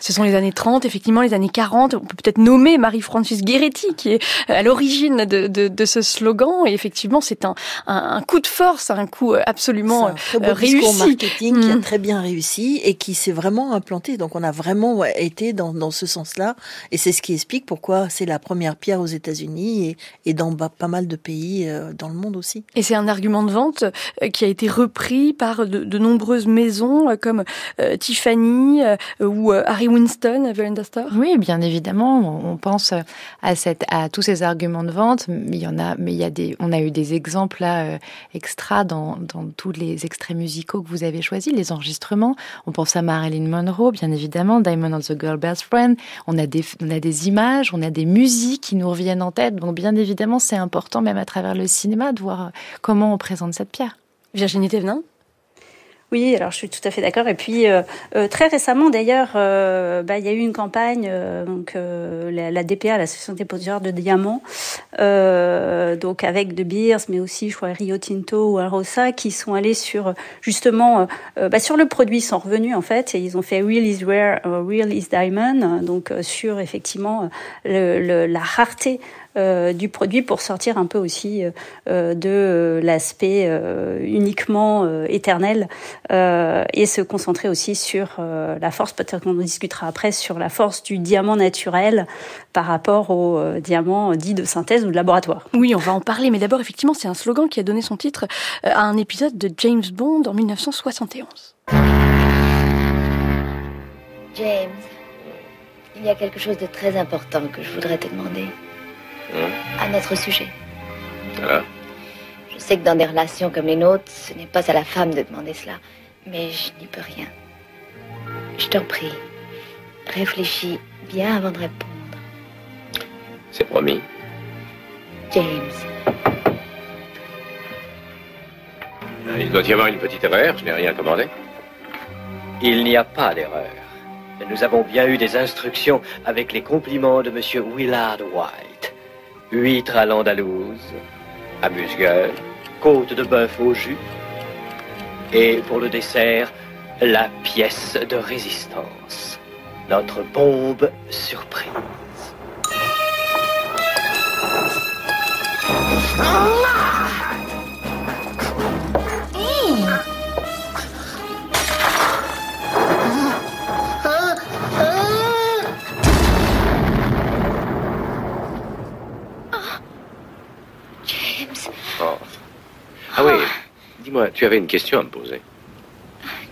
ce sont les années 30, effectivement, les années 40. On peut peut-être nommer Marie-Francis Guéretti, qui est à l'origine de, de, de, ce slogan. Et effectivement, c'est un, un, un, coup de force, un coup absolument un très beau réussi. marketing mmh. qui a très bien réussi et qui s'est vraiment implanté. Donc, on a vraiment été dans, dans ce sens-là. Et c'est ce qui explique pourquoi c'est la première pierre aux États-Unis et, et dans pas mal de pays euh, dans le monde aussi. Et c'est un argument de vente euh, qui a été repris par de, de nombreuses maisons euh, comme euh, Tiffany ou Harry Winston, Veranda Star Oui, bien évidemment. On pense à, cette, à tous ces arguments de vente. Mais il y en a, mais il y a des, on a eu des exemples là euh, extra dans, dans tous les extraits musicaux que vous avez choisis, les enregistrements. On pense à Marilyn Monroe, bien évidemment, Diamond and the Girl Best Friend. On a des, on a des images, on a des musiques qui nous reviennent en tête. Donc bien évidemment, c'est important même à travers le cinéma de voir comment on présente cette pierre. Virginie Thévenin? Oui, alors je suis tout à fait d'accord. Et puis euh, euh, très récemment, d'ailleurs, euh, bah, il y a eu une campagne, euh, donc euh, la, la, DPA, l'association des producteurs de diamants, donc avec De Beers, mais aussi, je crois, Rio Tinto ou Arosa, qui sont allés sur justement bah, sur le produit, ils sont revenus en fait, et ils ont fait Real is Rare, Real is Diamond, donc sur effectivement le, le, la rareté euh, du produit pour sortir un peu aussi euh, de l'aspect euh, uniquement éternel et se concentrer aussi sur la force, peut-être qu'on en discutera après, sur la force du diamant naturel par rapport au diamant dit de synthèse ou de laboratoire. Oui, on va en parler, mais d'abord, effectivement, c'est un slogan qui a donné son titre à un épisode de James Bond en 1971. James, il y a quelque chose de très important que je voudrais te demander. À notre sujet. Alors Je sais que dans des relations comme les nôtres, ce n'est pas à la femme de demander cela, mais je n'y peux rien. Je t'en prie, réfléchis bien avant de répondre. C'est promis. James. Il doit y avoir une petite erreur, je n'ai rien commandé. Il n'y a pas d'erreur. Nous avons bien eu des instructions avec les compliments de Monsieur Willard White. Huîtres à l'andalouse, amuse-gueule, côte de bœuf au jus. Et pour le dessert, la pièce de résistance. Notre bombe surprise. James, dis-moi, tu avais une question à me poser.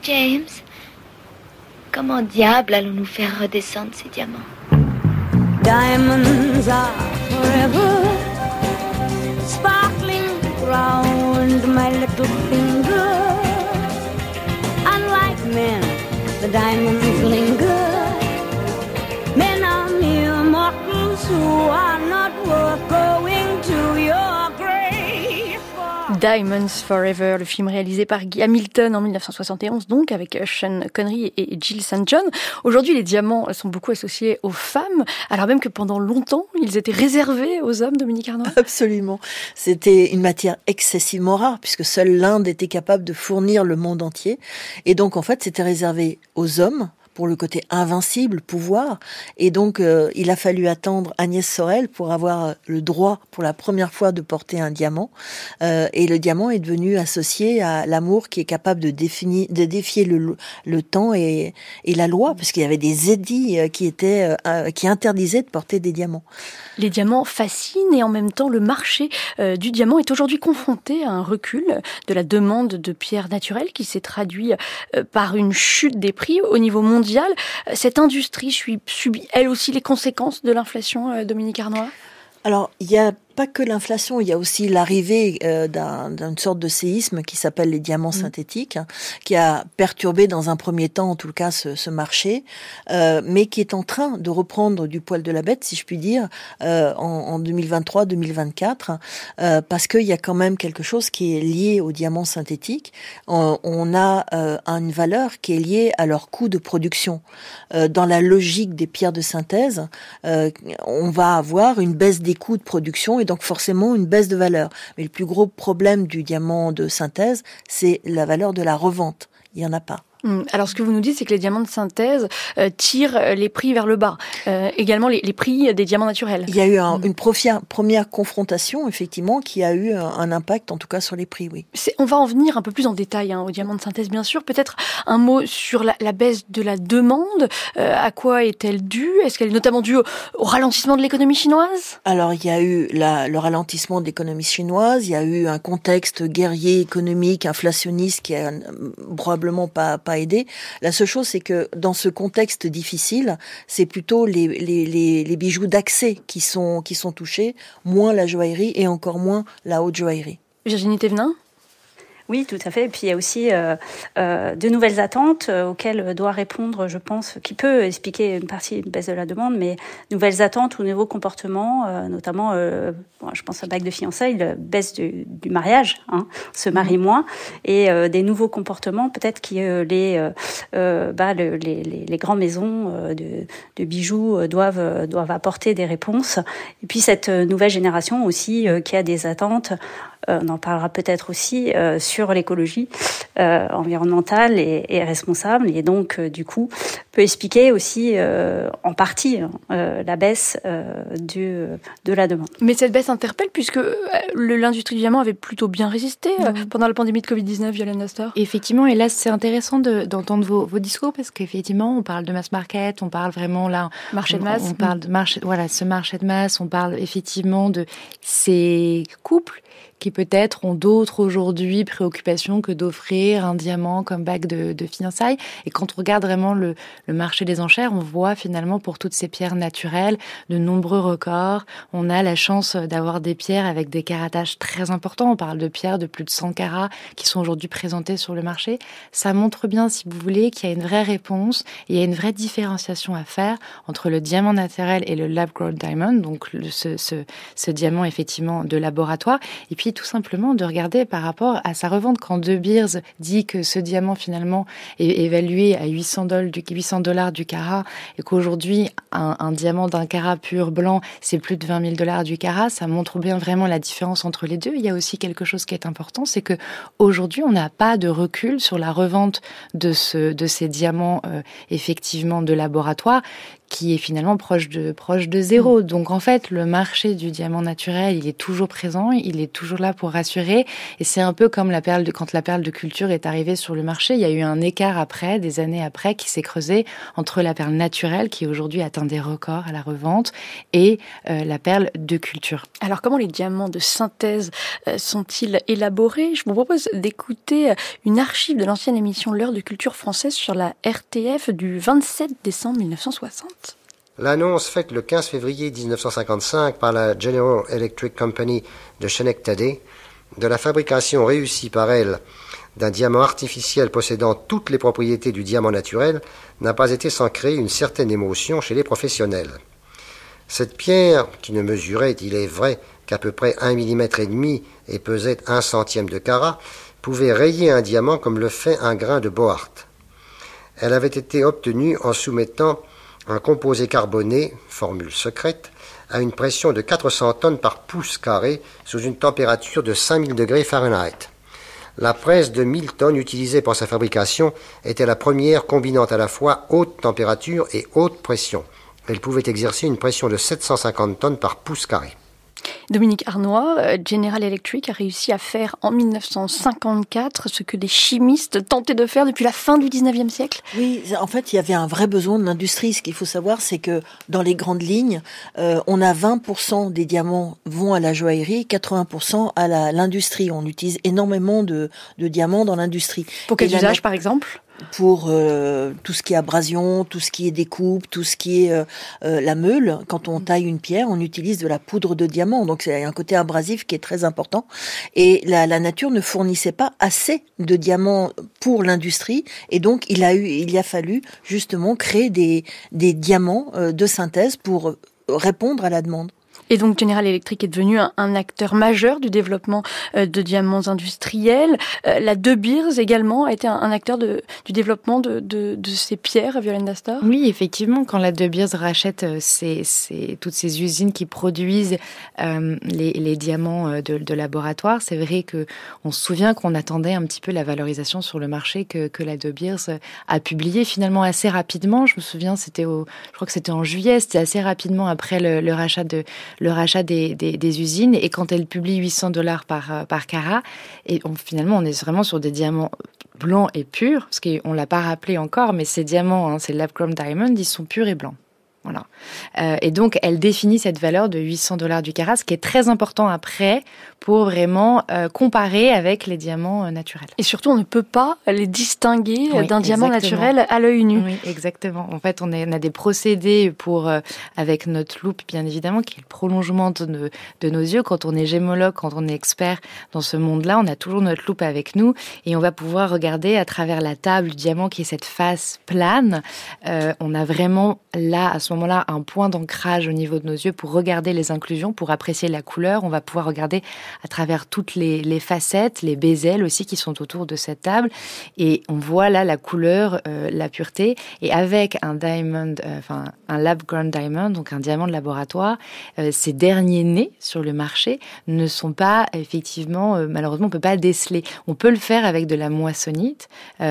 James, comment diable allons-nous faire redescendre ces diamants? Diamonds are forever sparkling round my little finger. Unlike men, the diamonds linger. Men are mere mortals who are not worth going Diamonds Forever, le film réalisé par Guy Hamilton en 1971, donc avec Sean Connery et Jill St. John. Aujourd'hui, les diamants sont beaucoup associés aux femmes, alors même que pendant longtemps, ils étaient réservés aux hommes, Dominique Arnois. *laughs* Absolument. C'était une matière excessivement rare puisque seule l'Inde était capable de fournir le monde entier. Et donc, en fait, c'était réservé aux hommes pour le côté invincible, pouvoir. Et donc, euh, il a fallu attendre Agnès Sorel pour avoir euh, le droit, pour la première fois, de porter un diamant. Euh, et le diamant est devenu associé à l'amour qui est capable de, défier le, temps et, la loi, parce qu'il y avait des édits qui étaient qui interdisaient de porter des diamants. Les diamants fascinent et en même temps, le marché du diamant est aujourd'hui confronté à un recul de la demande de pierres naturelles qui s'est traduit par une chute des prix au niveau mondial. Euh, Cette industrie subit, elle aussi les conséquences de l'inflation, euh, Dominique Arnois? Pas que l'inflation, il y a aussi l'arrivée euh, d'un- d'une sorte de séisme qui s'appelle les diamants synthétiques, hein, qui a perturbé dans un premier temps, en tout cas, ce, ce marché, euh, mais qui est en train de reprendre du poil de la bête, si je puis dire, euh, en, en 2023-2024, euh, parce qu'il y a quand même quelque chose qui est lié aux diamants synthétiques. On, on a une valeur qui est liée à leur coût de production. Dans la logique des pierres de synthèse, on va avoir une baisse des coûts de production et donc forcément une baisse de valeur. Mais le plus gros problème du diamant de synthèse, c'est la valeur de la revente. Il n'y en a pas. Hum, Alors, ce que vous nous dites, c'est que les diamants de synthèse euh, tirent euh, les prix vers le bas. Euh, également, les, les prix des diamants naturels. Il y a eu un- une première confrontation, effectivement, qui a eu un, un impact, en tout cas, sur les prix, oui. On va en venir un peu plus en détail hein, aux diamants de synthèse, bien sûr. Peut-être un mot sur la, la baisse de la demande. Euh, à quoi est-elle due? Est-ce qu'elle est notamment due au, au ralentissement de l'économie chinoise? Alors, il y a eu la- le ralentissement de l'économie chinoise, il y a eu un contexte guerrier économique, inflationniste qui a probablement pas, pas aidé. La seule chose, c'est que dans ce contexte difficile, c'est plutôt les bijoux d'accès qui sont, qui sont touchés, moins la joaillerie et encore moins la haute joaillerie. Virginie Thévenin? Oui, tout à fait. Et puis il y a aussi euh, euh, de nouvelles attentes euh, auxquelles doit répondre, je pense, qui peut expliquer une partie une baisse de la demande, mais nouvelles attentes ou nouveaux comportements, euh, notamment, euh, bon, je pense à bague de fiançailles, la baisse du, du mariage, hein, se marie moins, et euh, des nouveaux comportements, peut-être qui euh, les, euh, euh, bah, le- les, les, les grandes maisons euh, de, de bijoux euh, doivent euh, doivent apporter des réponses. Et puis cette euh, nouvelle génération aussi euh, qui a des attentes euh, on en parlera peut-être aussi euh, sur l'écologie euh, environnementale et, et responsable, et donc euh, du coup peut expliquer aussi euh, en partie euh, la baisse euh, du, de la demande. Mais cette baisse interpelle puisque euh, l'industrie du diamant avait plutôt bien résisté euh, pendant la pandémie de Covid-19, Violaine Nestor. Effectivement, et là c'est intéressant de- d'entendre vos, vos discours parce qu'effectivement on parle de mass market, on parle vraiment là Marché de masse. on, parle de marché, voilà ce marché de masse, on parle effectivement de ces couples qui peut-être ont d'autres aujourd'hui préoccupations que d'offrir un diamant comme bague de, fiançailles. Et quand on regarde vraiment le, marché des enchères, on voit finalement pour toutes ces pierres naturelles de nombreux records. On a la chance d'avoir des pierres avec des caratages très importants. On parle de pierres de plus de 100 carats qui sont aujourd'hui présentées sur le marché. Ça montre bien, si vous voulez, qu'il y a une vraie réponse il y a une vraie différenciation à faire entre le diamant naturel et le lab grown diamond, donc ce, diamant effectivement de laboratoire. Puis tout simplement de regarder par rapport à sa revente. Quand De Beers dit que ce diamant finalement est évalué à 800 dollars du, 800 800 dollars du carat et qu'aujourd'hui un, diamant d'un carat pur blanc c'est plus de 20 000 dollars du carat, ça montre bien vraiment la différence entre les deux. Il y a aussi quelque chose qui est important, c'est que aujourd'hui on n'a pas de recul sur la revente de ces diamants euh, effectivement de laboratoire qui est finalement proche de proche de zéro. Mm. Donc en fait, le marché du diamant naturel, il est toujours présent, il est toujours là pour rassurer. Et c'est un peu comme la perle de, quand la perle de culture est arrivée sur le marché, il y a eu un écart après, des années après, qui s'est creusé entre la perle naturelle, qui aujourd'hui atteint des records à la revente, et euh, la perle de culture. Alors comment les diamants de synthèse euh, sont-ils élaborés? Je vous propose d'écouter euh, une archive de l'ancienne émission L'heure de culture française sur la RTF du 27 décembre 1960. L'annonce faite le 15 février 1955 par la General Electric Company de Schenectady de la fabrication réussie par elle d'un diamant artificiel possédant toutes les propriétés du diamant naturel n'a pas été sans créer une certaine émotion chez les professionnels. Cette pierre, qui ne mesurait, il est vrai, qu'à peu près un millimètre et demi et pesait un centième de carat, pouvait rayer un diamant comme le fait un grain de Bohart. Elle avait été obtenue en soumettant un composé carboné, formule secrète, à une pression de 400 tonnes par pouce carré sous une température de 5000 degrés Fahrenheit. La presse de 1000 tonnes utilisée pour sa fabrication était la première combinant à la fois haute température et haute pression. Elle pouvait exercer une pression de 750 tonnes par pouce carré. Dominique Arnois, euh, General Electric, a réussi à faire en 1954 ce que des chimistes tentaient de faire depuis la fin du 19e siècle. Oui, en fait, il y avait un vrai besoin de l'industrie. Ce qu'il faut savoir, c'est que dans les grandes lignes, euh, on a 20% des diamants vont à la joaillerie, 80% à l'industrie. On utilise énormément de, de diamants dans l'industrie. Pour quel usage, par exemple? Pour euh, tout ce qui est abrasion, tout ce qui est découpe, tout ce qui est euh, euh, la meule. Quand on taille une pierre, on utilise de la poudre de diamant, donc c'est un côté abrasif qui est très important. Et la, la nature ne fournissait pas assez de diamants pour l'industrie, et donc il a eu, il a fallu justement créer des, des diamants de synthèse pour répondre à la demande. Et donc General Electric est devenu un, acteur majeur du développement euh, de diamants industriels. Euh, la De Beers également a été un, acteur du développement de, ces pierres, Violaine Dastor? Oui, effectivement, quand la De Beers rachète euh, toutes ces usines qui produisent les, diamants de, laboratoire, c'est vrai que on se souvient qu'on attendait un petit peu la valorisation sur le marché que, la De Beers a publié finalement assez rapidement. Je me souviens, c'était je crois que c'était en juillet, c'était assez rapidement après le, rachat de rachat des, usines. Et quand elle publie 800 dollars par, euh, par carat, et on, finalement, on est vraiment sur des diamants blancs et purs, parce qu'on l'a pas rappelé encore, mais ces diamants, hein, ces lab chrome diamond, ils sont purs et blancs. Voilà. Euh, et donc, elle définit cette valeur de 800 dollars du carat, ce qui est très important après pour vraiment euh, comparer avec les diamants euh, naturels. Et surtout, on ne peut pas les distinguer oui, d'un diamant naturel à l'œil nu. Oui, exactement. En fait, on, est, on a des procédés pour, avec notre loupe, bien évidemment, qui est le prolongement de, de nos yeux. Quand on est gémologue, quand on est expert dans ce monde-là, on a toujours notre loupe avec nous et on va pouvoir regarder à travers la table du diamant qui est cette face plane. On a vraiment là, à ce moment-là un point d'ancrage au niveau de nos yeux pour regarder les inclusions, pour apprécier la couleur. On va pouvoir regarder à travers toutes les, facettes, les bezels aussi qui sont autour de cette table. Et on voit là la couleur, euh, la pureté. Et avec un diamond, euh, enfin un lab ground diamond, donc un diamant de laboratoire, euh, ces derniers nés sur le marché ne sont pas effectivement, malheureusement, on peut pas déceler. On peut le faire avec de la moissonnite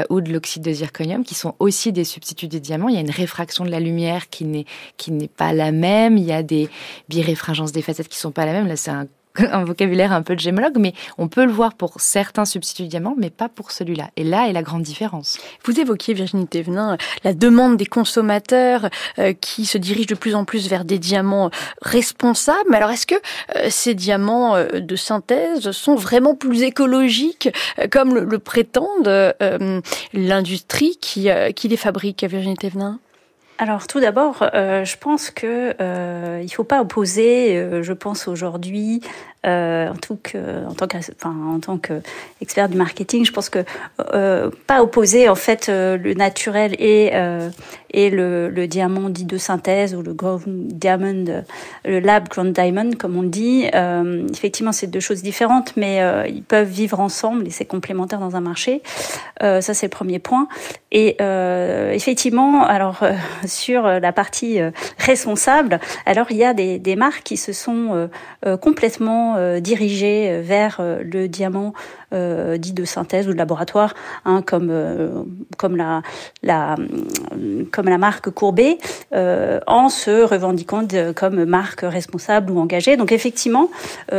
ou de l'oxyde de zirconium, qui sont aussi des substituts des diamants. Il y a une réfraction de la lumière qui n'est qui n'est pas la même. Il y a des biréfringences des facettes qui sont pas la même. Là, c'est un *laughs* vocabulaire un peu de gémologue, mais on peut le voir pour certains substituts diamants, mais pas pour celui-là. Et là est la grande différence. Vous évoquiez, Virginie Thévenin, la demande des consommateurs euh, qui se dirigent de plus en plus vers des diamants responsables. Mais alors, est-ce que euh, ces diamants euh, de synthèse sont vraiment plus écologiques, euh, comme le, prétendent euh, l'industrie qui, qui les fabrique, Virginie Thévenin? Alors tout d'abord, euh, je pense que euh, il faut pas opposer, euh, je pense aujourd'hui, euh, en, tout que, en tant que, enfin, en tant qu'expert du marketing, je pense que euh, pas opposer en fait euh, le naturel et et le, le, diamant dit de synthèse ou le ground diamond, le lab ground diamond comme on dit. effectivement, c'est deux choses différentes, mais ils peuvent vivre ensemble et c'est complémentaire dans un marché. ça, c'est le premier point. Et effectivement, alors *laughs* sur la partie responsable, alors il y a des, des marques qui se sont complètement euh, dirigé euh, vers euh, le diamant dit de synthèse ou de laboratoire, hein, comme comme la, la comme la marque Courbet, en se revendiquant comme marque responsable ou engagée. Donc effectivement,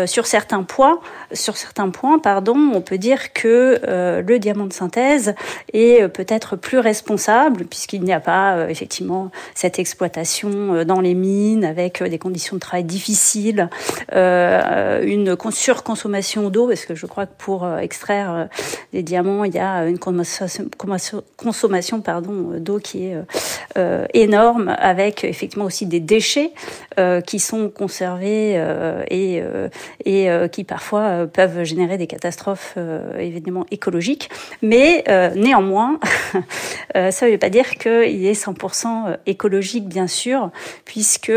sur certains points, sur certains points, pardon, on peut dire que le diamant de synthèse est peut-être plus responsable puisqu'il n'y a pas effectivement cette exploitation dans les mines avec des conditions de travail difficiles, une surconsommation d'eau, parce que je crois que pour euh, extraire euh, des diamants, il y a une consommation pardon, d'eau qui est euh, énorme, avec effectivement aussi des déchets qui sont conservés et, et qui parfois peuvent générer des catastrophes évidemment écologiques. Mais néanmoins, *laughs* ça ne veut pas dire qu'il est 100% écologique, bien sûr, puisque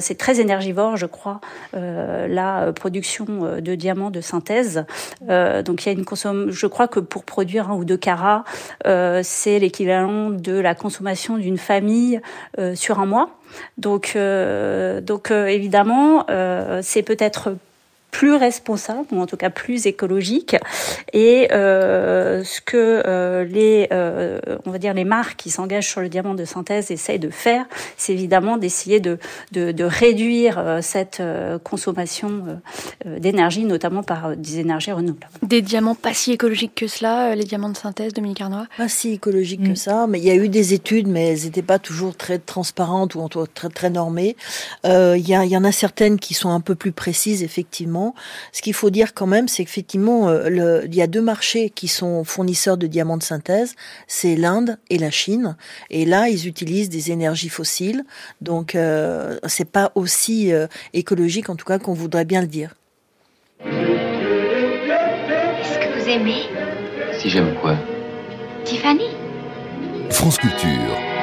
c'est très énergivore, je crois, la production euh, de diamants de synthèse. Euh, donc il y a une consommation. Je crois que pour produire un ou deux carats, euh, c'est l'équivalent de la consommation d'une famille sur un mois. Donc, donc évidemment, c'est peut-être plus responsable ou en tout cas plus écologique et euh, ce que euh, les euh, on va dire les marques qui s'engagent sur le diamant de synthèse essayent de faire c'est évidemment d'essayer de, de, de, réduire cette consommation d'énergie notamment par des énergies renouvelables. Des diamants pas si écologiques que cela les diamants de synthèse Dominique Arnois? Pas si écologiques que mm. ça mais il y a eu des études mais elles n'étaient pas toujours très transparentes ou en tout cas très très normées. Il y, a, il y en a certaines qui sont un peu plus précises effectivement ce qu'il faut dire quand même, c'est qu'effectivement, euh, il y a deux marchés qui sont fournisseurs de diamants de synthèse, c'est l'Inde et la Chine. Et là, ils utilisent des énergies fossiles, donc euh, c'est pas aussi euh, écologique, en tout cas, qu'on voudrait bien le dire. Est-ce que vous aimez Si j'aime quoi? Tiffany France Culture.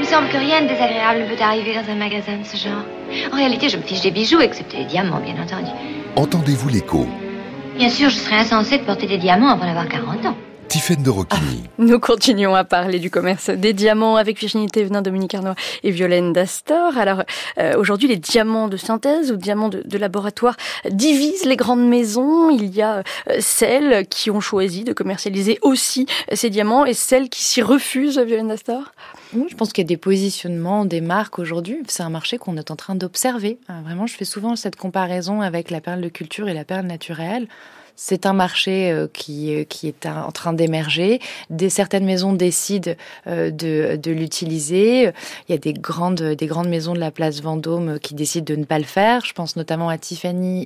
Il me semble que rien de désagréable ne peut arriver dans un magasin de ce genre. En réalité, je me fiche des bijoux, excepté les diamants, bien entendu. Entendez-vous l'écho? Bien sûr, je serais insensée de porter des diamants avant d'avoir 40 ans. Tiffaine de Roquigny. Ah, nous continuons à parler du commerce des diamants avec Virginie Thévenin, Dominique Arnois et Violaine Dastor. Alors euh, aujourd'hui, les diamants de synthèse ou diamants de, de, laboratoire divisent les grandes maisons. Il y a euh, celles qui ont choisi de commercialiser aussi ces diamants et celles qui s'y refusent, Violaine Dastor? Oui, je pense qu'il y a des positionnements des marques aujourd'hui. C'est un marché qu'on est en train d'observer. Euh, vraiment, je fais souvent cette comparaison avec la perle de culture et la perle naturelle. C'est un marché euh, qui, euh, qui est en train d'émerger. Des, certaines maisons décident euh, de, l'utiliser. Il y a des grandes, des grandes maisons de la place Vendôme qui décident de ne pas le faire. Je pense notamment à Tiffany,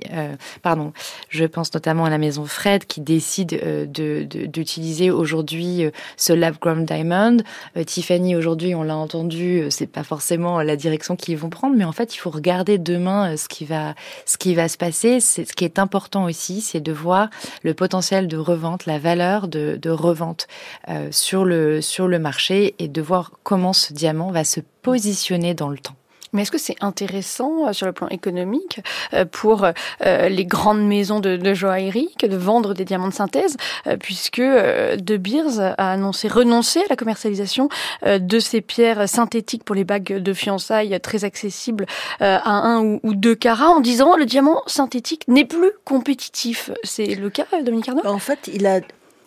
pardon, je pense notamment à la maison Fred qui décide de, d'utiliser aujourd'hui ce Lab Ground Diamond. Tiffany aujourd'hui, on l'a entendu, c'est pas forcément la direction qu'ils vont prendre, mais en fait, il faut regarder demain ce qui va, ce qui va se passer. Ce qui est important aussi, c'est de voir le potentiel de revente, la valeur de, revente euh, sur, le, sur le marché et de voir comment ce diamant va se positionner dans le temps. Mais est-ce que c'est intéressant euh, sur le plan économique euh, pour euh, les grandes maisons de, joaillerie que de vendre des diamants de synthèse, puisque De Beers a annoncé renoncer à la commercialisation de ces pierres synthétiques pour les bagues de fiançailles très accessibles à un ou deux carats, en disant le diamant synthétique n'est plus compétitif. C'est le cas, Dominique Arnaud? En fait, il a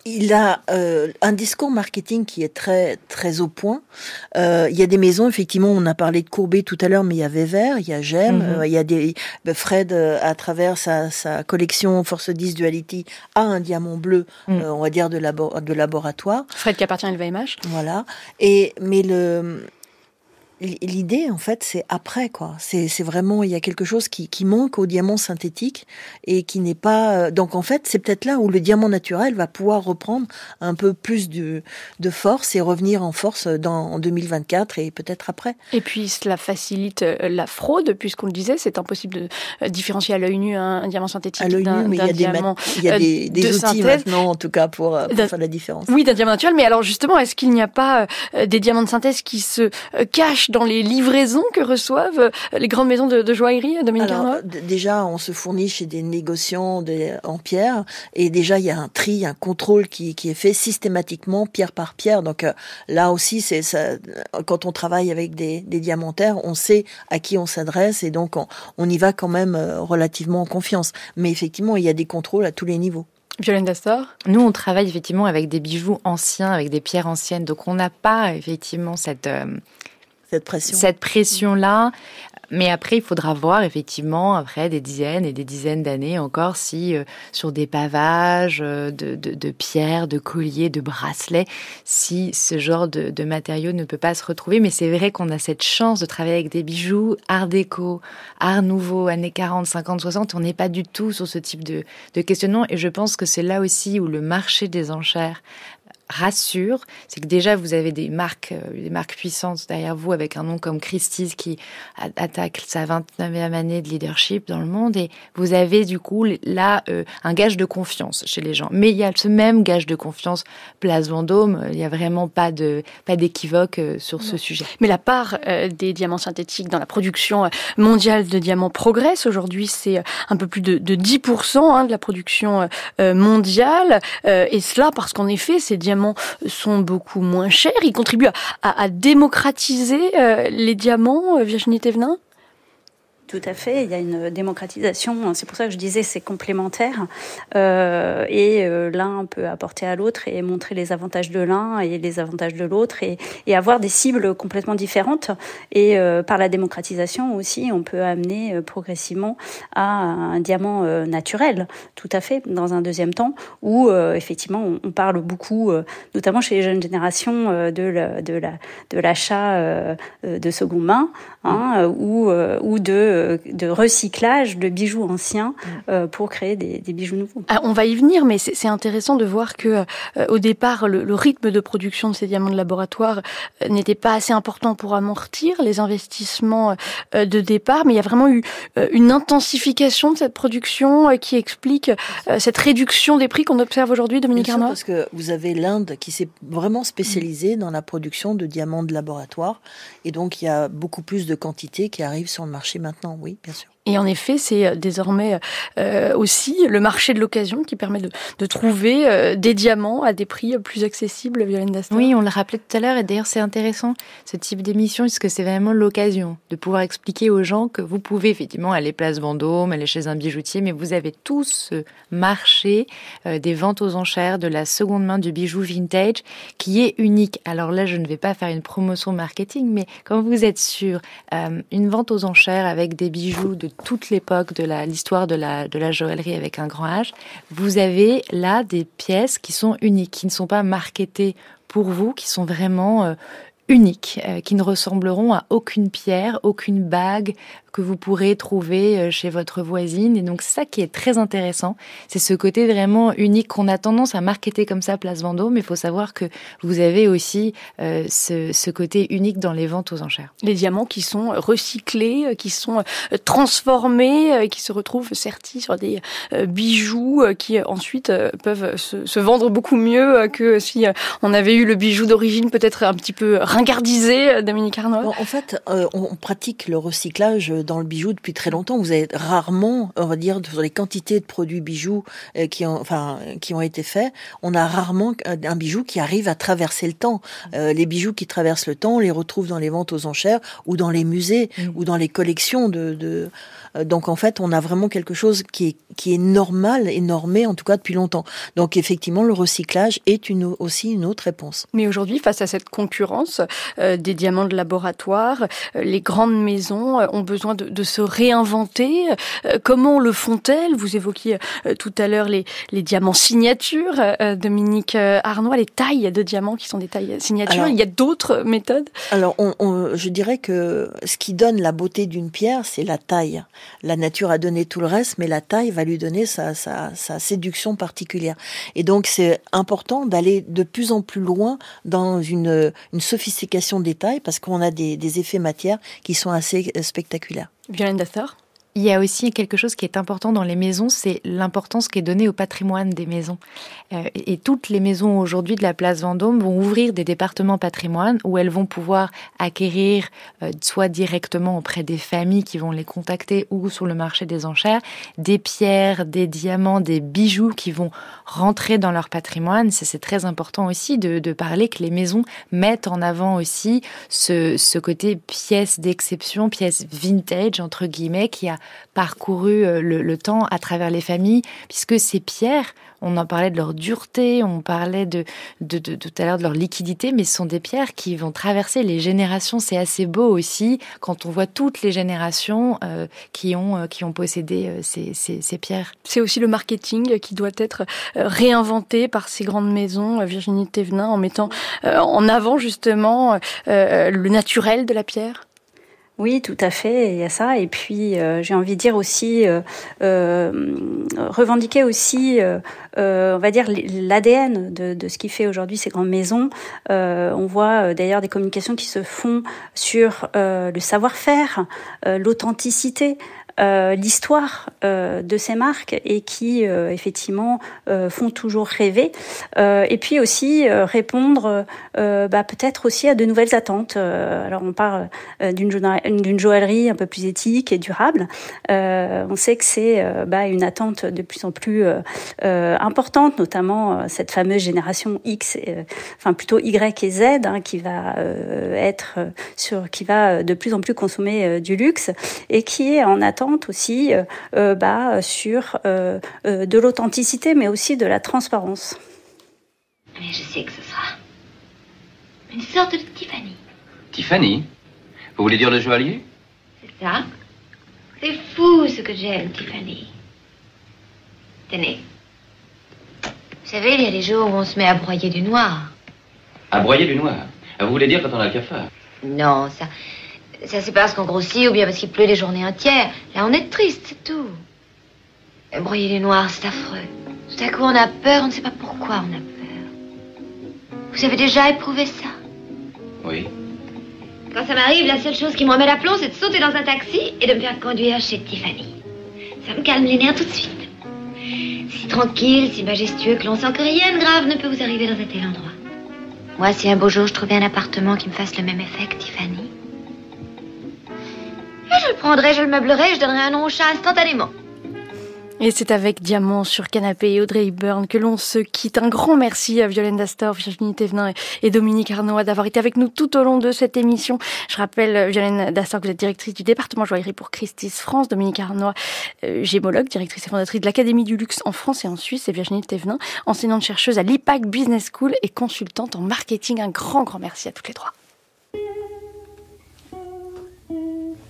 il a euh, un discours marketing qui est très très au point. Euh, il y a des maisons, effectivement, on a parlé de Courbet tout à l'heure, mais il y a Weber, il y a Gem, mhm. euh, il y a des ben, Fred à travers sa, sa, collection Force 10 Duality a un diamant bleu, mhm. on va dire de, labo de laboratoire. Fred qui appartient à LVMH. Voilà. Et mais le L'idée, en fait, c'est après, quoi. C'est vraiment, il y a quelque chose qui, qui manque au diamant synthétique et qui n'est pas. euh, Donc, en fait, c'est peut-être là où le diamant naturel va pouvoir reprendre un peu plus de, de force et revenir en force dans, en 2024 et peut-être après. Et puis cela facilite euh, la fraude, puisqu'on le disait, c'est impossible de euh, différencier à l'œil nu un, diamant synthétique À l'œil d'un nu, mais il y a des, ma- diamant il y a des, des de outils synthèse. maintenant, en tout cas, pour, pour faire la différence. Oui, d'un diamant naturel, mais alors justement, est-ce qu'il n'y a pas des diamants de synthèse qui se euh, dans les livraisons que reçoivent euh, les grandes maisons de, de joaillerie, euh, Dominique Alors, déjà, on se fournit chez des négociants en pierre, et déjà, il y a un tri, un contrôle qui, qui est fait systématiquement, pierre par pierre. Donc euh, là aussi, c'est ça. Quand on travaille avec des, des diamantaires, on sait à qui on s'adresse, et donc on, on y va quand même relativement en confiance. Mais effectivement, il y a des contrôles à tous les niveaux. Violaine Dastor Nous, on travaille effectivement avec des bijoux anciens, avec des pierres anciennes. Donc, on n'a pas effectivement cette, euh, cette pression. Cette pression-là. Mais après, il faudra voir effectivement, après des dizaines et des dizaines d'années encore, si euh, sur des pavages euh, de, pierres, de colliers, de bracelets, si ce genre de, de matériaux ne peut pas se retrouver. Mais c'est vrai qu'on a cette chance de travailler avec des bijoux art déco, art nouveau, années 40, 50, 60. On n'est pas du tout sur ce type de, de questionnement. Et je pense que c'est là aussi où le marché des enchères rassure, c'est que déjà vous avez des marques, euh, des marques puissantes derrière vous avec un nom comme Christie's qui attaque sa 29e année de leadership dans le monde et vous avez du coup là euh, un gage de confiance chez les gens. Mais il y a ce même gage de confiance Place Vendôme, euh, il n'y a vraiment pas de pas d'équivoque sur ce sujet. Mais la part euh, des diamants synthétiques dans la production mondiale de diamants progresse. Aujourd'hui, c'est un peu plus de, de 10% hein, de la production mondiale. Et cela parce qu'en effet, ces diamants sont beaucoup moins chers. Ils contribuent à, à- à démocratiser euh, les diamants, euh, Virginie Thévenin? Tout à fait, il y a une démocratisation, c'est pour ça que je disais c'est complémentaire, euh, et euh, l'un peut apporter à l'autre et montrer les avantages de l'un et les avantages de l'autre, et, avoir des cibles complètement différentes. Et euh, par la démocratisation aussi, on peut amener progressivement à un diamant naturel, tout à fait, dans un deuxième temps, où effectivement on, parle beaucoup, notamment chez les jeunes générations, de la- de de l'achat de seconde main, hein, ou de, euh, de recyclage de bijoux anciens euh, pour créer des, des bijoux nouveaux. Ah, on va y venir, mais c'est intéressant de voir que euh, au départ, le, le rythme de production de ces diamants de laboratoire n'était pas assez important pour amortir les investissements euh, de départ, mais il y a vraiment eu euh, une intensification de cette production euh, qui explique euh, cette réduction des prix qu'on observe aujourd'hui, Dominique Arnaud. parce que vous avez l'Inde qui s'est vraiment spécialisée dans la production de diamants de laboratoire, et donc il y a beaucoup plus de quantités qui arrivent sur le marché maintenant, oui, bien sûr. Et en effet, c'est euh, désormais euh, aussi le marché de l'occasion qui permet de, trouver euh, des diamants à des prix plus accessibles, Violaine Dastor. Oui, on le rappelait tout à l'heure, et d'ailleurs c'est intéressant ce type d'émission, puisque c'est vraiment l'occasion de pouvoir expliquer aux gens que vous pouvez effectivement aller place Vendôme, aller chez un bijoutier, mais vous avez tout ce marché euh, des ventes aux enchères, de la seconde main du bijou vintage, qui est unique. Alors là, je ne vais pas faire une promotion marketing, mais quand vous êtes sur euh, une vente aux enchères avec des bijoux de toute l'époque de l'histoire de la, de la joaillerie avec un grand H, vous avez là des pièces qui sont uniques, qui ne sont pas marketées pour vous, qui sont vraiment euh, uniques, euh, qui ne ressembleront à aucune pierre, aucune bague que vous pourrez trouver euh, chez votre voisine. Et donc, c'est ça qui est très intéressant. C'est ce côté vraiment unique qu'on a tendance à marketer comme ça, Place Vendôme. Mais il faut savoir que vous avez aussi euh, ce, ce côté unique dans les ventes aux enchères. les diamants qui sont recyclés, euh, qui sont transformés, qui se retrouvent sertis sur des bijoux qui ensuite peuvent se, se vendre beaucoup mieux que si on avait eu le bijou d'origine peut-être un petit peu ringardisé, Dominique Arnaud. En fait, euh, on pratique le recyclage dans le bijou depuis très longtemps. Vous avez rarement, on va dire, sur les quantités de produits bijoux euh, qui ont, enfin, qui ont été faits, on a rarement un bijou qui arrive à traverser le temps. Euh, les bijoux qui traversent le temps, on les retrouve dans les ventes aux enchères ou dans les musées ou dans les collections de. de donc en fait, on a vraiment quelque chose qui est qui est normal et normé en tout cas depuis longtemps. Donc effectivement, le recyclage est une aussi une autre réponse. Mais aujourd'hui, face à cette concurrence euh, des diamants de laboratoire, euh, les grandes maisons euh, ont besoin de, de se réinventer. comment le font-elles? Vous évoquiez tout à l'heure les, les diamants signatures, Dominique Arnois, les tailles de diamants qui sont des tailles signatures. Il y a d'autres méthodes? Alors, on, je dirais que ce qui donne la beauté d'une pierre, c'est la taille. La nature a donné tout le reste, mais la taille va lui donner sa, sa, séduction particulière. Et donc, c'est important d'aller de plus en plus loin dans une, une sophistication des tailles parce qu'on a des, des effets matière qui sont assez spectaculaires. Violaine Dassar il y a aussi quelque chose qui est important dans les maisons, c'est l'importance qui est donnée au patrimoine des maisons. Euh, et toutes les maisons aujourd'hui de la place Vendôme vont ouvrir des départements patrimoine où elles vont pouvoir acquérir, euh, soit directement auprès des familles qui vont les contacter ou sur le marché des enchères, des pierres, des diamants, des bijoux qui vont rentrer dans leur patrimoine. C'est très important aussi de, parler que les maisons mettent en avant aussi ce côté pièce d'exception, pièce vintage, entre guillemets, qui a parcouru euh, le, temps à travers les familles, puisque ces pierres, on en parlait de leur dureté, on parlait de, tout à l'heure de leur liquidité, mais ce sont des pierres qui vont traverser les générations. C'est assez beau aussi quand on voit toutes les générations euh, qui, ont, euh, qui ont possédé ces, ces, pierres. C'est aussi le marketing qui doit être réinventé par ces grandes maisons, Virginie Thévenin, en mettant en avant justement le naturel de la pierre. Oui, tout à fait, il y a ça. Et puis, euh, j'ai envie de dire aussi, euh, euh, revendiquer aussi, on va dire, l'ADN de, de, ce qui fait aujourd'hui ces grandes maisons. on voit d'ailleurs des communications qui se font sur le savoir-faire, l'authenticité. Euh, l'histoire euh, de ces marques et qui euh, effectivement font toujours rêver. et puis aussi répondre bah, peut-être aussi à de nouvelles attentes. alors on parle d'une d'une joaillerie un peu plus éthique et durable. on sait que c'est bah, une attente de plus en plus importante, notamment cette fameuse génération X, enfin plutôt Y et Z, hein, qui va être sur, qui va de plus en plus consommer du luxe et qui est en attente aussi euh, euh, bah, sur euh, de l'authenticité, mais aussi de la transparence. Mais je sais que ce sera une sorte de Tiffany. Tiffany? Vous voulez dire le joaillier C'est ça. C'est fou ce que j'aime, Tiffany. Tenez. Vous savez, il y a des jours où on se met à broyer du noir. À broyer du noir? Vous voulez dire quand on a le cafard? Non, ça. Ça, c'est parce qu'on grossit ou bien parce qu'il pleut des journées entières. Là, on est triste, c'est tout. Broyer les noirs, c'est affreux. Tout à coup, on a peur, on ne sait pas pourquoi on a peur. Vous avez déjà éprouvé ça? Oui. Quand ça m'arrive, la seule chose qui me remet l'aplomb, c'est de sauter dans un taxi et de me faire conduire chez Tiffany. Ça me calme les nerfs tout de suite. Si tranquille, si majestueux que l'on sent que rien de grave ne peut vous arriver dans un tel endroit. Moi, si un beau jour je trouvais un appartement qui me fasse le même effet que Tiffany, je le prendrai, je le meublerai, je donnerai un nom au chat instantanément. Et c'est avec Diamant sur canapé et Audrey Hepburn que l'on se quitte. Un grand merci à Violaine Dastor, Virginie Thévenin et Dominique Arnaud d'avoir été avec nous tout au long de cette émission. Je rappelle, Violaine Dastor, que vous êtes directrice du département joaillerie pour Christie's France. Dominique Arnaud, euh, gémologue, directrice et fondatrice de l'Académie du luxe en France et en Suisse. Et Virginie Thévenin, enseignante chercheuse à l'IPAC Business School et consultante en marketing. Un grand, grand merci à toutes les trois.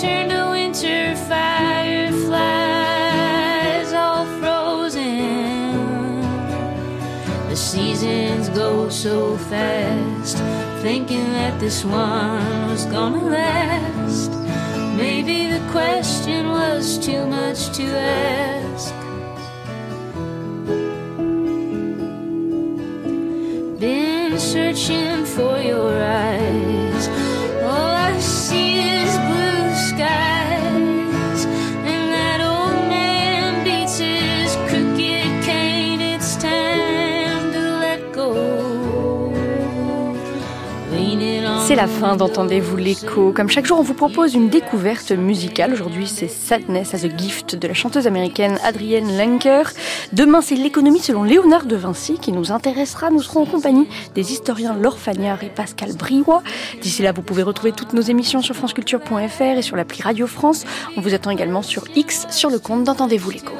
turn to winter, fireflies all frozen. The seasons go so fast, thinking that this one was gonna last. Maybe the question was too much to ask. Been searching for your eyes. La fin d'Entendez-vous l'écho. Comme chaque jour, on vous propose une découverte musicale. Aujourd'hui, c'est Sadness as a Gift de la chanteuse américaine Adrienne Lenker. Demain, c'est l'économie selon Léonard de Vinci qui nous intéressera. Nous serons en compagnie des historiens Laure Fagnard et Pascal Briouat. D'ici là, vous pouvez retrouver toutes nos émissions sur franceculture.fr et sur l'appli Radio France. On vous attend également sur X sur le compte d'Entendez-vous l'écho.